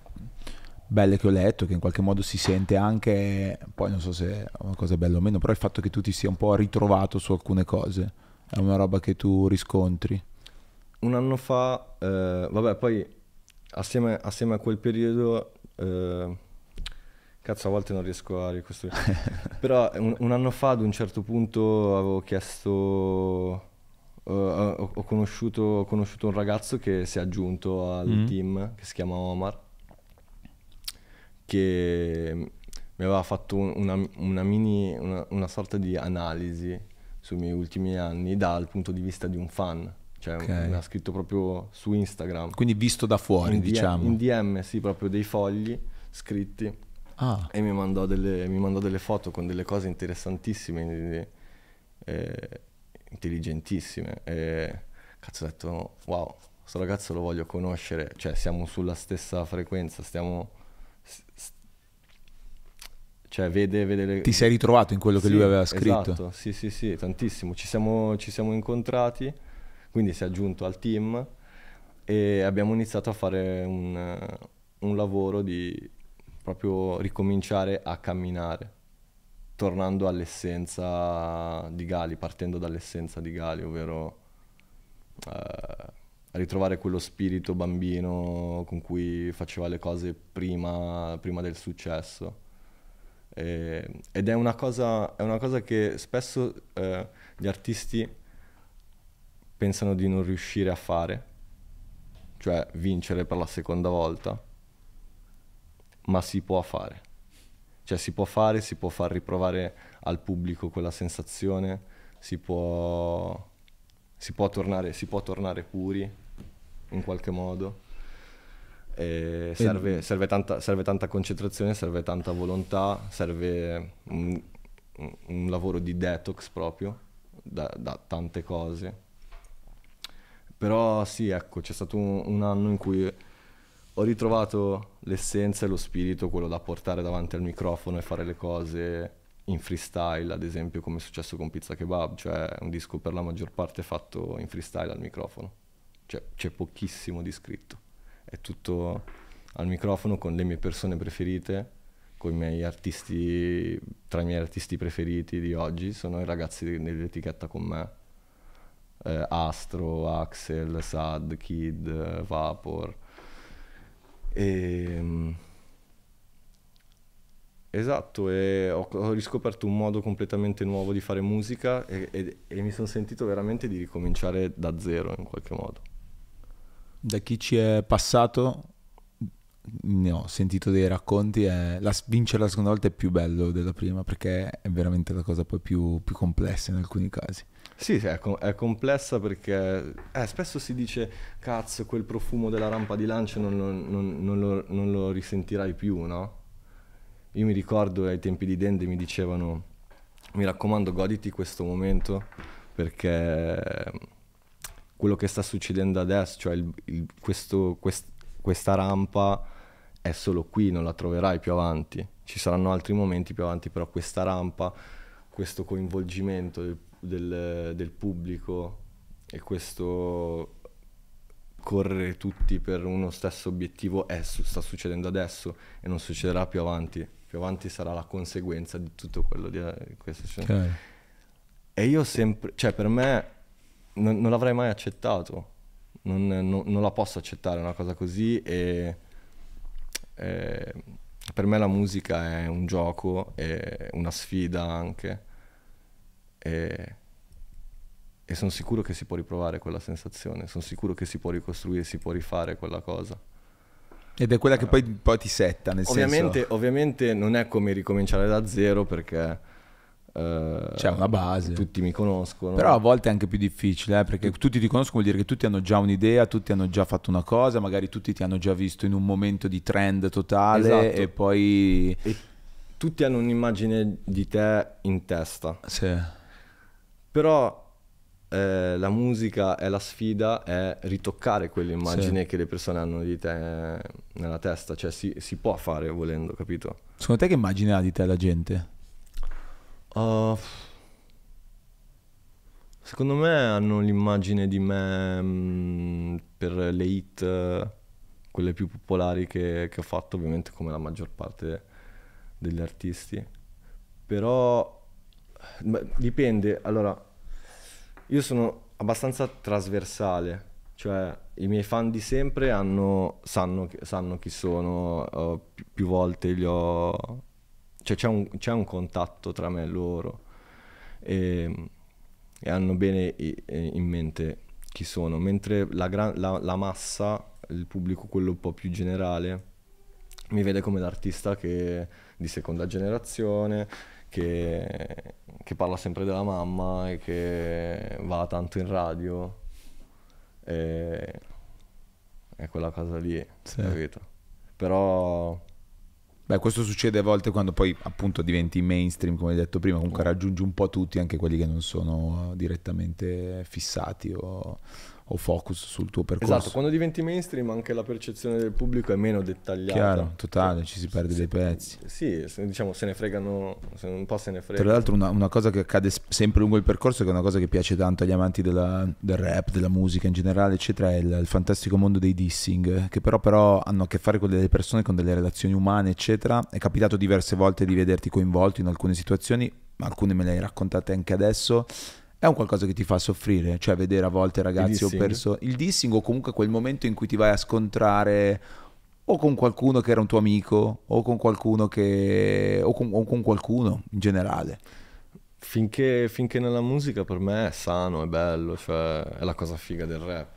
belle che ho letto, che in qualche modo si sente anche, poi non so se è una cosa bella o meno, però il fatto che tu ti sia un po' ritrovato su alcune cose, è una roba che tu riscontri. Un anno fa, eh, vabbè, poi assieme, assieme, a quel periodo, eh, cazzo a volte non riesco a ricostruire, però un, un, anno fa ad un certo punto avevo chiesto... Uh, ho, ho, conosciuto, ho, conosciuto, un ragazzo che si è aggiunto al mm. team che si chiama Omar che mi aveva fatto una, una mini, una, una, sorta di analisi sui miei ultimi anni dal punto di vista di un fan. Cioè, okay. mi ha scritto proprio su Instagram. Quindi visto da fuori, in diciamo. in DM, sì, proprio dei fogli scritti. Ah. E mi mandò, delle, mi mandò, delle, foto con delle cose interessantissime, eh, intelligentissime. E cazzo ho detto, wow, questo ragazzo lo voglio conoscere. Cioè, siamo sulla stessa frequenza, stiamo cioè vede, vede le... Ti sei ritrovato in quello che sì, lui aveva scritto? Esatto, sì, sì, sì, tantissimo. Ci siamo, ci siamo incontrati, quindi si è aggiunto al team e abbiamo iniziato a fare un, un lavoro di proprio ricominciare a camminare, tornando all'essenza di Gali, partendo dall'essenza di Gali, ovvero eh, ritrovare quello spirito bambino con cui faceva le cose prima, prima del successo eh, ed è una, cosa, è una, cosa, che spesso eh, gli artisti pensano di non riuscire a fare, cioè vincere per la seconda volta, ma si può fare. Cioè si può fare, si può far riprovare al pubblico quella sensazione, si può, si può, tornare, si può tornare puri in qualche modo Serve, serve, tanta, serve, tanta, concentrazione, serve tanta volontà, serve un, un lavoro di detox proprio da, da, tante cose. Però sì, ecco, c'è stato un, un anno in cui ho ritrovato l'essenza e lo spirito, quello da portare davanti al microfono e fare le cose in freestyle, ad esempio come è successo con Pizza Kebab, cioè un disco per la maggior parte fatto in freestyle al microfono, cioè c'è pochissimo di scritto è tutto al microfono con le mie persone preferite, con i miei artisti, tra i miei artisti preferiti di oggi sono i ragazzi dell'etichetta con me. Eh, Astro, Axel, Sad, Kid, Vapor. E, ehm, esatto, e ho, ho, riscoperto un modo completamente nuovo di fare musica e, e, e mi sono sentito veramente di ricominciare da zero in qualche modo da chi ci è passato ne ho sentito dei racconti e la, vincere la seconda volta è più bello della prima perché è veramente la cosa poi più, più complessa in alcuni casi. Sì, è, è complessa perché eh, spesso si dice cazzo quel profumo della rampa di lancio non, non, non, lo, non lo risentirai più, no? Io mi ricordo ai tempi di Dende mi dicevano mi raccomando goditi questo momento perché quello che sta succedendo adesso, cioè il, il, questo, quest, questa rampa è solo qui, non la troverai più avanti. Ci saranno altri momenti più avanti, però questa rampa, questo coinvolgimento del, del pubblico e questo correre tutti per uno stesso obiettivo è, sta succedendo adesso e non succederà più avanti. Più avanti sarà la conseguenza di tutto quello di, di questo. Okay. E io sempre, cioè per me non, non l'avrei mai accettato. Non, non, non, la posso accettare una cosa così e, e, per me la musica è un gioco, è una sfida anche e, e sono sicuro che si può riprovare quella sensazione, sono sicuro che si può ricostruire, si può rifare quella cosa. Ed è quella che poi, poi ti setta, nel ovviamente, senso... Ovviamente non è come ricominciare da zero perché Uh, C'è una base. Tutti mi conoscono. Però a volte è anche più difficile, eh, perché tutti ti conoscono vuol dire che tutti hanno già un'idea, tutti hanno già fatto una cosa, magari tutti ti hanno già visto in un momento di trend totale esatto. e poi... E tutti hanno un'immagine di te in testa. Sì. Però eh, la musica e la sfida è ritoccare quell'immagine sì. che le persone hanno di te nella testa, cioè si, si può fare volendo, capito? Secondo te che immagine ha di te la gente? Uh, Secondo me hanno l'immagine di me mh, per le hit, quelle più popolari che, che ho fatto, ovviamente come la maggior parte degli artisti. Però dipende, allora io sono abbastanza trasversale, cioè i miei fan di sempre hanno, sanno, sanno chi sono, uh, più, più volte li ho... cioè c'è un, c'è un contatto tra me e loro. E, e hanno bene in mente chi sono, mentre la, gran, la, la, massa, il pubblico quello un po' più generale, mi vede come l'artista che, di seconda generazione, che, che, parla sempre della mamma e che va tanto in radio. E, è quella cosa lì, sì. capito? Però Beh, questo succede a volte quando poi appunto diventi mainstream, come hai detto prima, comunque raggiungi un po' tutti, anche quelli che non sono direttamente fissati o, o focus sul tuo percorso. Esatto, quando diventi mainstream anche la percezione del pubblico è meno dettagliata. Chiaro, totale, ci si perde sì, dei pezzi. Sì, diciamo se ne fregano, un po' se ne fregano. Tra l'altro una, una, cosa che accade sempre lungo il percorso, che è una cosa che piace tanto agli amanti della, del rap, della musica in generale, eccetera, è il, il, fantastico mondo dei dissing, che però, però hanno a che fare con delle persone, con delle relazioni umane, eccetera. È capitato diverse volte di vederti coinvolto in alcune situazioni, alcune me le hai raccontate anche adesso è un qualcosa che ti fa soffrire, cioè vedere a volte ragazzi o persone il dissing o comunque quel momento in cui ti vai a scontrare o con qualcuno che era un tuo amico o con qualcuno che o con, o con qualcuno in generale. Finché, finché, nella musica per me è sano, è bello, cioè è la cosa figa del rap.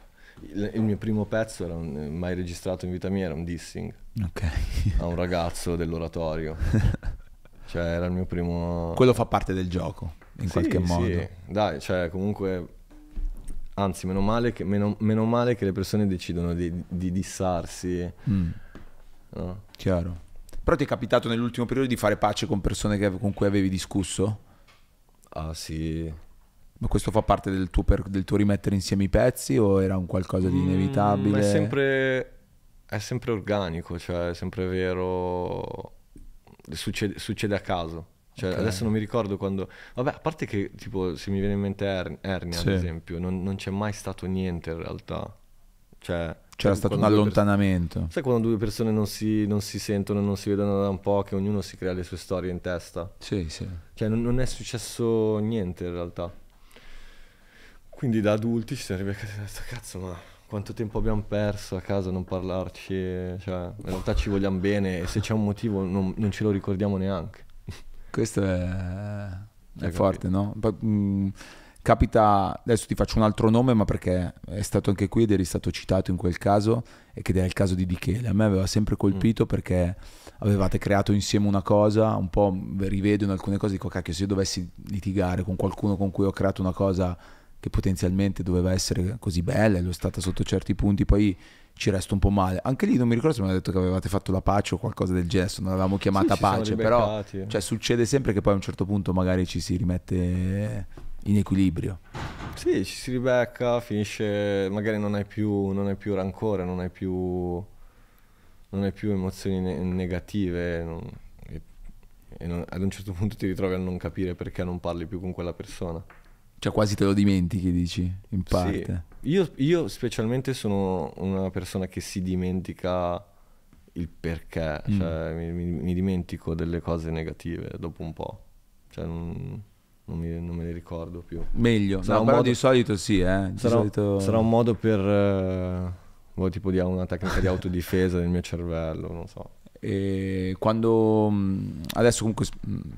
Il, il mio primo pezzo era un, mai registrato in vita mia era un dissing okay. a un ragazzo dell'oratorio. cioè era il mio primo... Quello fa parte del gioco in sì, qualche modo. Sì, dai, cioè comunque, anzi, meno male che, meno, meno male che le persone decidono di, di dissarsi. Mm. No? Chiaro. Però ti è capitato nell'ultimo periodo di fare pace con persone che, con cui avevi discusso? Ah sì. Ma questo fa parte del tuo, per, del tuo rimettere insieme i pezzi o era un qualcosa di mm, inevitabile? Mm, è sempre, è sempre organico, cioè è sempre vero, succede, succede a caso. Cioè, okay. adesso non mi ricordo quando. Vabbè, a parte che, tipo, se mi viene in mente er- Ernia, sì. ad esempio, non, non, c'è mai stato niente in realtà. Cioè, c'era stato un allontanamento. Pers- sai quando due persone non si, non si, sentono, non si vedono da un po', che ognuno si crea le sue storie in testa? Sì, sì. Cioè, non, non è successo niente in realtà. Quindi da adulti ci siamo arrivati a dire, cazzo, ma quanto tempo abbiamo perso a casa a non parlarci? Cioè, in realtà ci vogliamo bene e se c'è un motivo non, non ce lo ricordiamo neanche. Questo è, è forte, no? Mm, capita, adesso ti faccio un altro nome, ma perché è stato anche qui ed eri stato citato in quel caso, e che è il caso di Dichele. A me aveva sempre colpito mm. perché avevate creato insieme una cosa, un po' rivedo in alcune cose, dico cacchio, se io dovessi litigare con qualcuno con cui ho creato una cosa che potenzialmente doveva essere così bella e lo è stata sotto certi punti, poi ci resto un po' male. Anche lì non mi ricordo se mi hanno detto che avevate fatto la pace o qualcosa del gesto, non l'avevamo chiamata sì, pace, però cioè, succede sempre che poi a un certo punto magari ci si rimette in equilibrio. Sì, ci si ribecca, finisce, magari non hai più, non hai più rancore, non hai più, non hai più emozioni ne- negative non, e, e non, ad un certo punto ti ritrovi a non capire perché non parli più con quella persona. Cioè quasi te lo dimentichi, dici, in parte. Sì. Io, io, specialmente sono una persona che si dimentica il perché, mm. cioè mi, mi, mi, dimentico delle cose negative dopo un po'. Cioè non, non, mi, non me le ricordo più. Meglio, sarà no, un modo, di solito sì, eh. Di sarà, solito... sarà un modo per... Eh, tipo di una tecnica di autodifesa del mio cervello, non so. E quando adesso comunque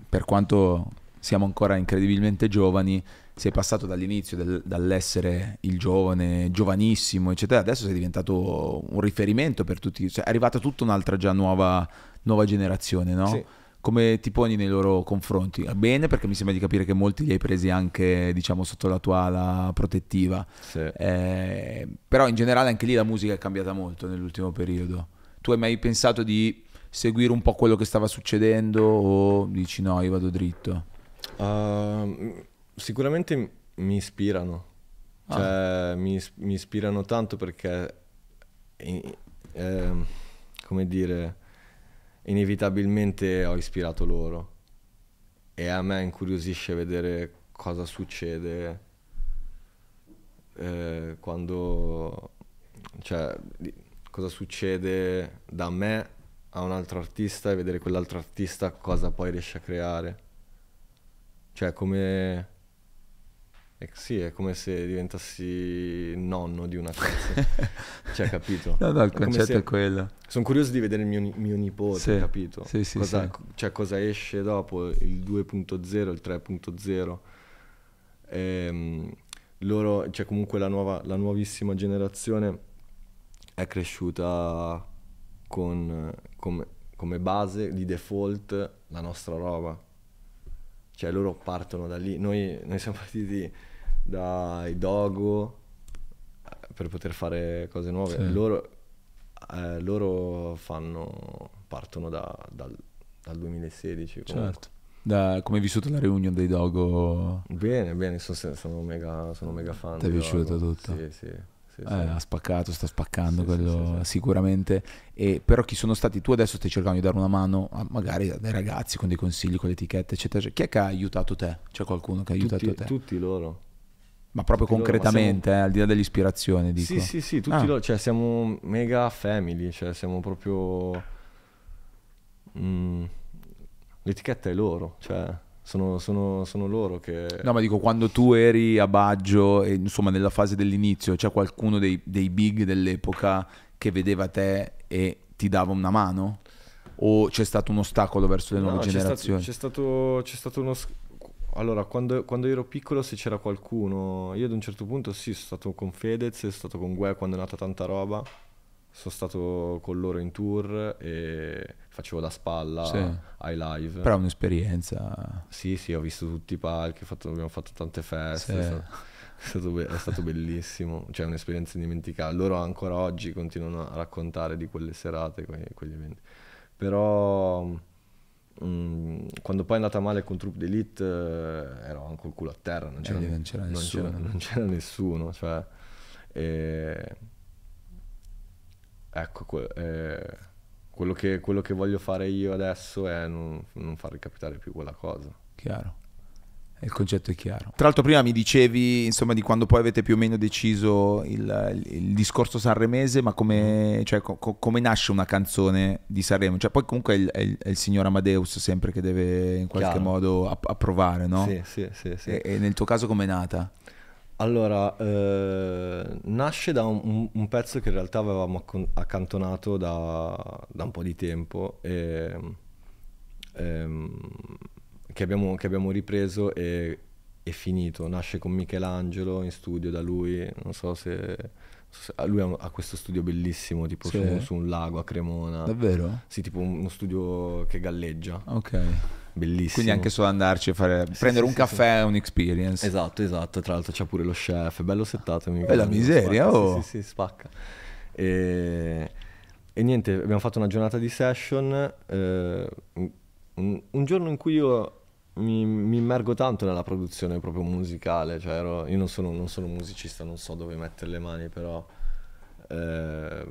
per quanto siamo ancora incredibilmente giovani, sei passato dall'inizio del, dall'essere il giovane, giovanissimo, eccetera, adesso sei diventato un riferimento per tutti, cioè è arrivata tutta un'altra già nuova, nuova generazione, no? Sì. Come ti poni nei loro confronti? Bene, perché mi sembra di capire che molti li hai presi anche, diciamo, sotto la tua ala protettiva. Sì. Eh, però in generale anche lì la musica è cambiata molto nell'ultimo periodo. Tu hai mai pensato di seguire un po' quello che stava succedendo o dici no, io vado dritto? Uh, sicuramente mi ispirano, cioè ah. mi, mi, ispirano tanto perché, eh, come dire, inevitabilmente ho ispirato loro e a me incuriosisce vedere cosa succede eh, quando, cioè, cosa succede da me a un altro artista e vedere quell'altro artista cosa poi riesce a creare. Cioè, come... eh, sì, è come se diventassi nonno di una cosa. cioè, capito? No, no, il È concetto se- è quello. Sono curioso di vedere il mio, mio nipote, Sì, capito? sì, sì, cosa, sì. Cioè, cosa esce dopo il 2.0, il 3.0. Ehm, loro, cioè, comunque la, nuova, la nuovissima generazione è cresciuta con come, come base di default la nostra roba. Cioè, loro partono da lì. Noi, noi siamo partiti dai Dogo eh, per poter fare cose nuove. Sì. Loro, eh, loro fanno, partono da- dal, dal 2016. comunque. Certo. Da, come hai vissuto la reunion dei Dogo? Bene, bene, sono, sono mega, sono mega fan. Ti è piaciuto tutto? Sì, sì. Sì, Eh, sì. ha spaccato, sta spaccando Sì, quello sicuramente. E, però chi sono stati? Tu adesso stai cercando di dare una mano a, magari a dei ragazzi con dei consigli, con le etichette, eccetera. eccetera. Chi è che ha aiutato te? C'è qualcuno che ha aiutato tutti, te? tutti loro. ma proprio tutti loro, ma concretamente, eh, al di là dell'ispirazione, dico. Sì, sì, sì, tutti Ah. loro, cioè siamo mega family, cioè siamo proprio... mm, l'etichetta è loro, cioè sono, sono- sono loro che... No, ma dico, quando tu eri a Baggio, e, insomma, nella fase dell'inizio, c'è qualcuno dei, dei big dell'epoca che vedeva te e ti dava una mano? O c'è stato un ostacolo verso le No, nuove c'è stato- generazioni? C'è stato, c'è stato uno... Allora, quando, quando ero piccolo se c'era qualcuno, io ad un certo punto sì, sono stato con Fedez, sono stato con Gue quando è nata tanta roba, sono stato con loro in tour e facevo da spalla Sì. ai live. Però è un'esperienza. Sì, sì, ho visto tutti i palchi, fatto- abbiamo fatto tante feste, Sì. è, stato, è stato be- è stato bellissimo, cioè un'esperienza indimenticabile. Loro ancora oggi continuano a raccontare di quelle serate, que- quegli eventi. Però mm, quando poi è andata male con Troop d'Elite eh, ero anche col culo a terra, non c'era, lì non c'era non nessuno. c'era- non c'era nessuno, cioè, e- ecco, que- eh, quello, che, quello che voglio fare io adesso è non, non far ricapitare più quella cosa. Chiaro. Il concetto è chiaro. Tra l'altro prima mi dicevi, insomma, di quando poi avete più o meno deciso il, il discorso sanremese, ma come, cioè, co- co- come nasce una canzone di Sanremo? Cioè, poi comunque è il, è il- è il signor Amadeus sempre che deve in qualche Chiaro. modo app- approvare, no? Sì, sì, sì, sì. E, e nel tuo caso com'è nata? Allora, eh, nasce da un, un- pezzo che in realtà avevamo accantonato da, da un po' di tempo e ehm, che, abbiamo, che abbiamo ripreso e, e finito. Nasce con Michelangelo in studio da lui, non so se... non so se- lui ha, ha questo studio bellissimo, tipo Sì. su, su un lago a Cremona. Davvero? Sì, tipo un- uno studio che galleggia, Ok. Bellissimo. Quindi anche solo andarci a fare, Sì, prendere sì, un sì, caffè è un'experience. Esatto, esatto. Tra l'altro c'ha pure lo chef, è bello settato. mica- Bella miseria, spacca, oh. Sì, sì, sì, spacca. E, e niente, abbiamo fatto una giornata di session. eh, un, un giorno in cui io mi, mi immergo tanto nella produzione proprio musicale. Cioè ero- io non sono, non sono musicista, non so dove mettere le mani, però eh,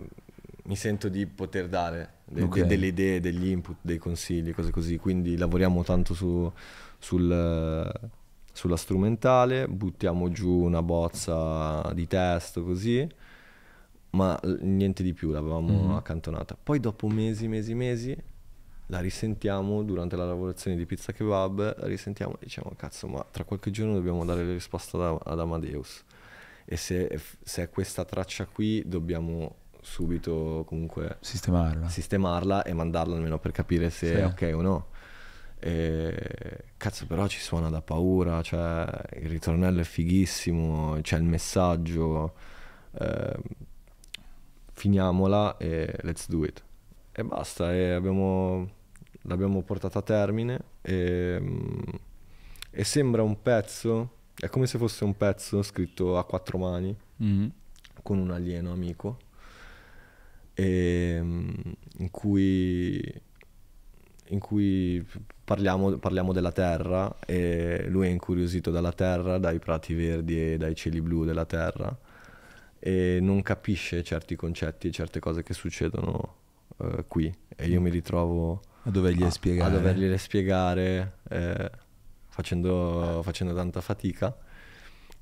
mi sento di poter dare de- de- Ok. delle idee, degli input, dei consigli, cose così. Quindi lavoriamo tanto su, sul, sulla strumentale, buttiamo giù una bozza di testo così, ma niente di più, l'avevamo Mhm. accantonata. Poi dopo mesi, mesi, mesi, la risentiamo durante la lavorazione di Pizza Kebab, la risentiamo e diciamo, cazzo, ma tra qualche giorno dobbiamo dare le risposte ad, ad Amadeus. E se, se è questa traccia qui, dobbiamo subito comunque Sistemarla. sistemarla e mandarla almeno per capire se Sì. è ok o no. E, cazzo, però ci suona da paura, cioè il ritornello è fighissimo, c'è il messaggio. ehm, finiamola e let's do it. E basta, e abbiamo, l'abbiamo portata a termine e, mm, e sembra un pezzo, è come se fosse un pezzo scritto a quattro mani Mhm. con un alieno amico e, mm, in cui, in cui parliamo, parliamo della terra e lui è incuriosito dalla terra, dai prati verdi e dai cieli blu della terra e non capisce certi concetti e certe cose che succedono eh, qui e io mi ritrovo A dovergliele spiegare. a dovergliele spiegare eh, facendo, facendo tanta fatica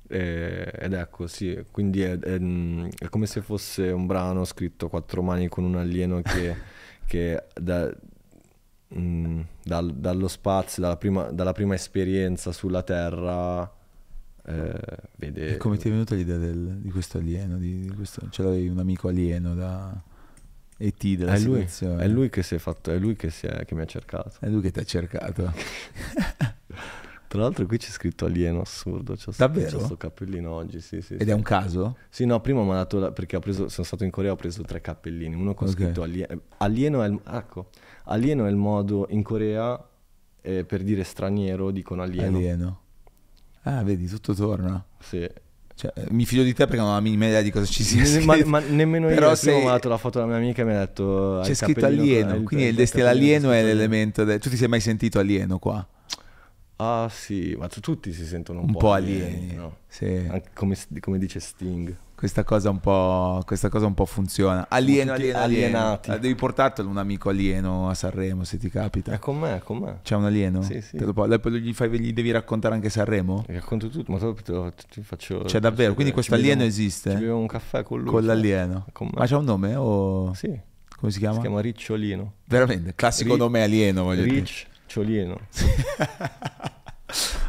E- ed ecco, sì, quindi è, è- è come se fosse un brano scritto a quattro mani con un alieno che, che da- mm, dal- dallo spazio, dalla prima, dalla prima esperienza sulla Terra, eh, vede... E come ti è venuta l'idea del- di questo alieno? Di, di questo, ce l'avevi un amico alieno da ET della È lui, situazione? è lui che si è fatto, è lui che, si è- che mi ha cercato. È lui che ti ha cercato. Tra l'altro qui c'è scritto alieno assurdo, c'ho, Davvero? c'ho sto cappellino oggi, sì, sì. Ed sì. è un caso? Sì, no, prima mi ha dato, la- perché ho preso, sono stato in Corea, ho preso tre cappellini, uno con Ok. scritto alieno, alieno è il, ecco, alieno è il modo, in Corea eh, per dire straniero dicono alieno. Alieno. Ah, vedi, tutto torna. Sì. Cioè, eh, mi fido di te perché non ho la minima idea di cosa ci sia Ne- ma, scritto. ma nemmeno io, Però prima se- mi ha dato la foto della mia amica e mi ha detto... C'è scritto alieno, quindi il destino alieno è scritto l'elemento. de- Tu ti sei mai sentito alieno qua? Ah sì, ma tu- tutti si sentono un, Un po' alieni. no? Sì. Anche come, come dice Sting. Questa cosa un po', questa cosa un po' funziona. Alieno, alieno, alienati. Eh, Devi portartelo un amico alieno a Sanremo se ti capita. È con me, è con me. C'è un alieno? Sì, sì. Te lo po- poi gli, fai- gli devi raccontare anche Sanremo? Ti racconto tutto, ma te lo- ti faccio... C'è davvero? Quindi ci questo beviamo- alieno esiste? Ci beviamo un caffè con lui. Con l'alieno? Con. Ma c'ha un nome o... Sì, Come si chiama? si chiama Ricciolino. Veramente, classico Ri- nome alieno voglio dire. Ricciolino.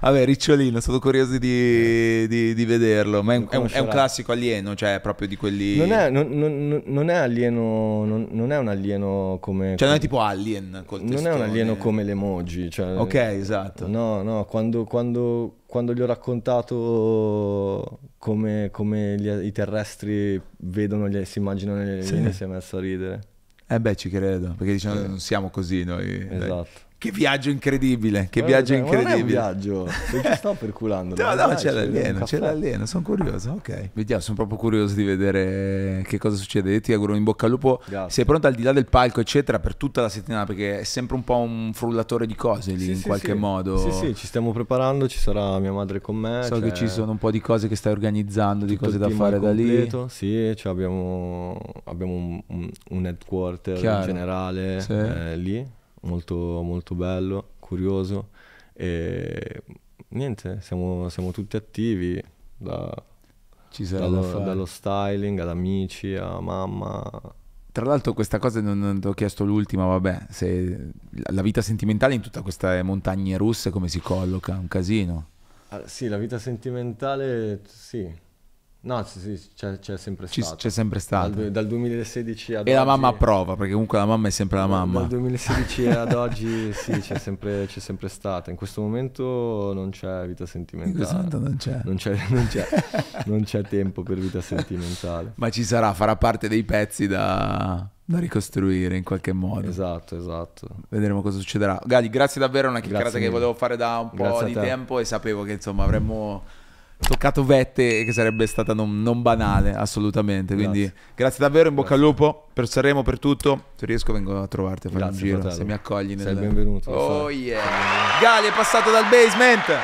Vabbè, Ricciolino, sono curioso di, di- di vederlo. Ma è un, è un- è un conoscerai. classico alieno, cioè proprio di quelli... Non è, non, non- non è alieno, non, non è un alieno come... Cioè non è tipo Alien col Non è un alieno come l'emoji. Cioè, Ok, esatto. No, no, quando, quando- quando gli ho raccontato come, come gli- i terrestri vedono, gli, si immaginano gli Sì. alieni, si è messo a ridere. Eh beh, ci credo, perché diciamo non siamo così noi. Dai. Che viaggio incredibile, che Ma- viaggio ma Non è un incredibile. viaggio, non ci sto perculando. No, no, c'è l'alieno, c'è l'alieno, sono curioso, ok. Vediamo, sono proprio curioso di vedere che cosa succede. Io ti auguro in bocca al lupo. Grazie. Sei pronto al di là del palco, eccetera, per tutta la settimana, perché è sempre un po' un frullatore di cose lì, Sì, in sì, qualche sì. modo. Sì, sì, ci stiamo preparando, ci sarà mia madre con me. So c'è che ci sono un po' di cose che stai organizzando, di tutto cose da fare al da lì. completo. Sì, cioè abbiamo, abbiamo un, un- un headquarter Chiaro. generale Sì. eh, lì, molto, molto bello, curioso. E niente, siamo, siamo tutti attivi, da- da dallo, fare. dallo styling ad amici a mamma. Tra l'altro questa cosa non, non ti ho chiesto l'ultima, vabbè, se la vita sentimentale in tutte queste montagne russe come si colloca? Un casino. Ah, sì, la vita sentimentale, sì. No, sì, sì, c'è, c'è sempre stata. c'è sempre Dal, stata. dal 2016 ad E la oggi- mamma approva, perché comunque la mamma è sempre la mamma. Dal 2016 ad oggi sì, c'è sempre, c'è sempre stata. In questo momento non c'è vita In questo sentimentale. momento non c'è. Non c'è, non c'è- non c'è tempo per vita sentimentale. Ma ci sarà, farà parte dei pezzi da, da ricostruire in qualche modo. Esatto, esatto. Vedremo cosa succederà. Gali, grazie davvero, è una chiacchierata che volevo fare da un po' Grazie di te. tempo e sapevo che insomma avremmo toccato vette che sarebbe stata non, non banale, assolutamente. Quindi grazie, Grazie. davvero, in bocca al Grazie. lupo, per Sanremo, per tutto. Se riesco vengo a trovarti a fare Grazie, un giro, fratello. se mi accogli. Sei il benvenuto, Oh yeah. Gali è passato dal basement.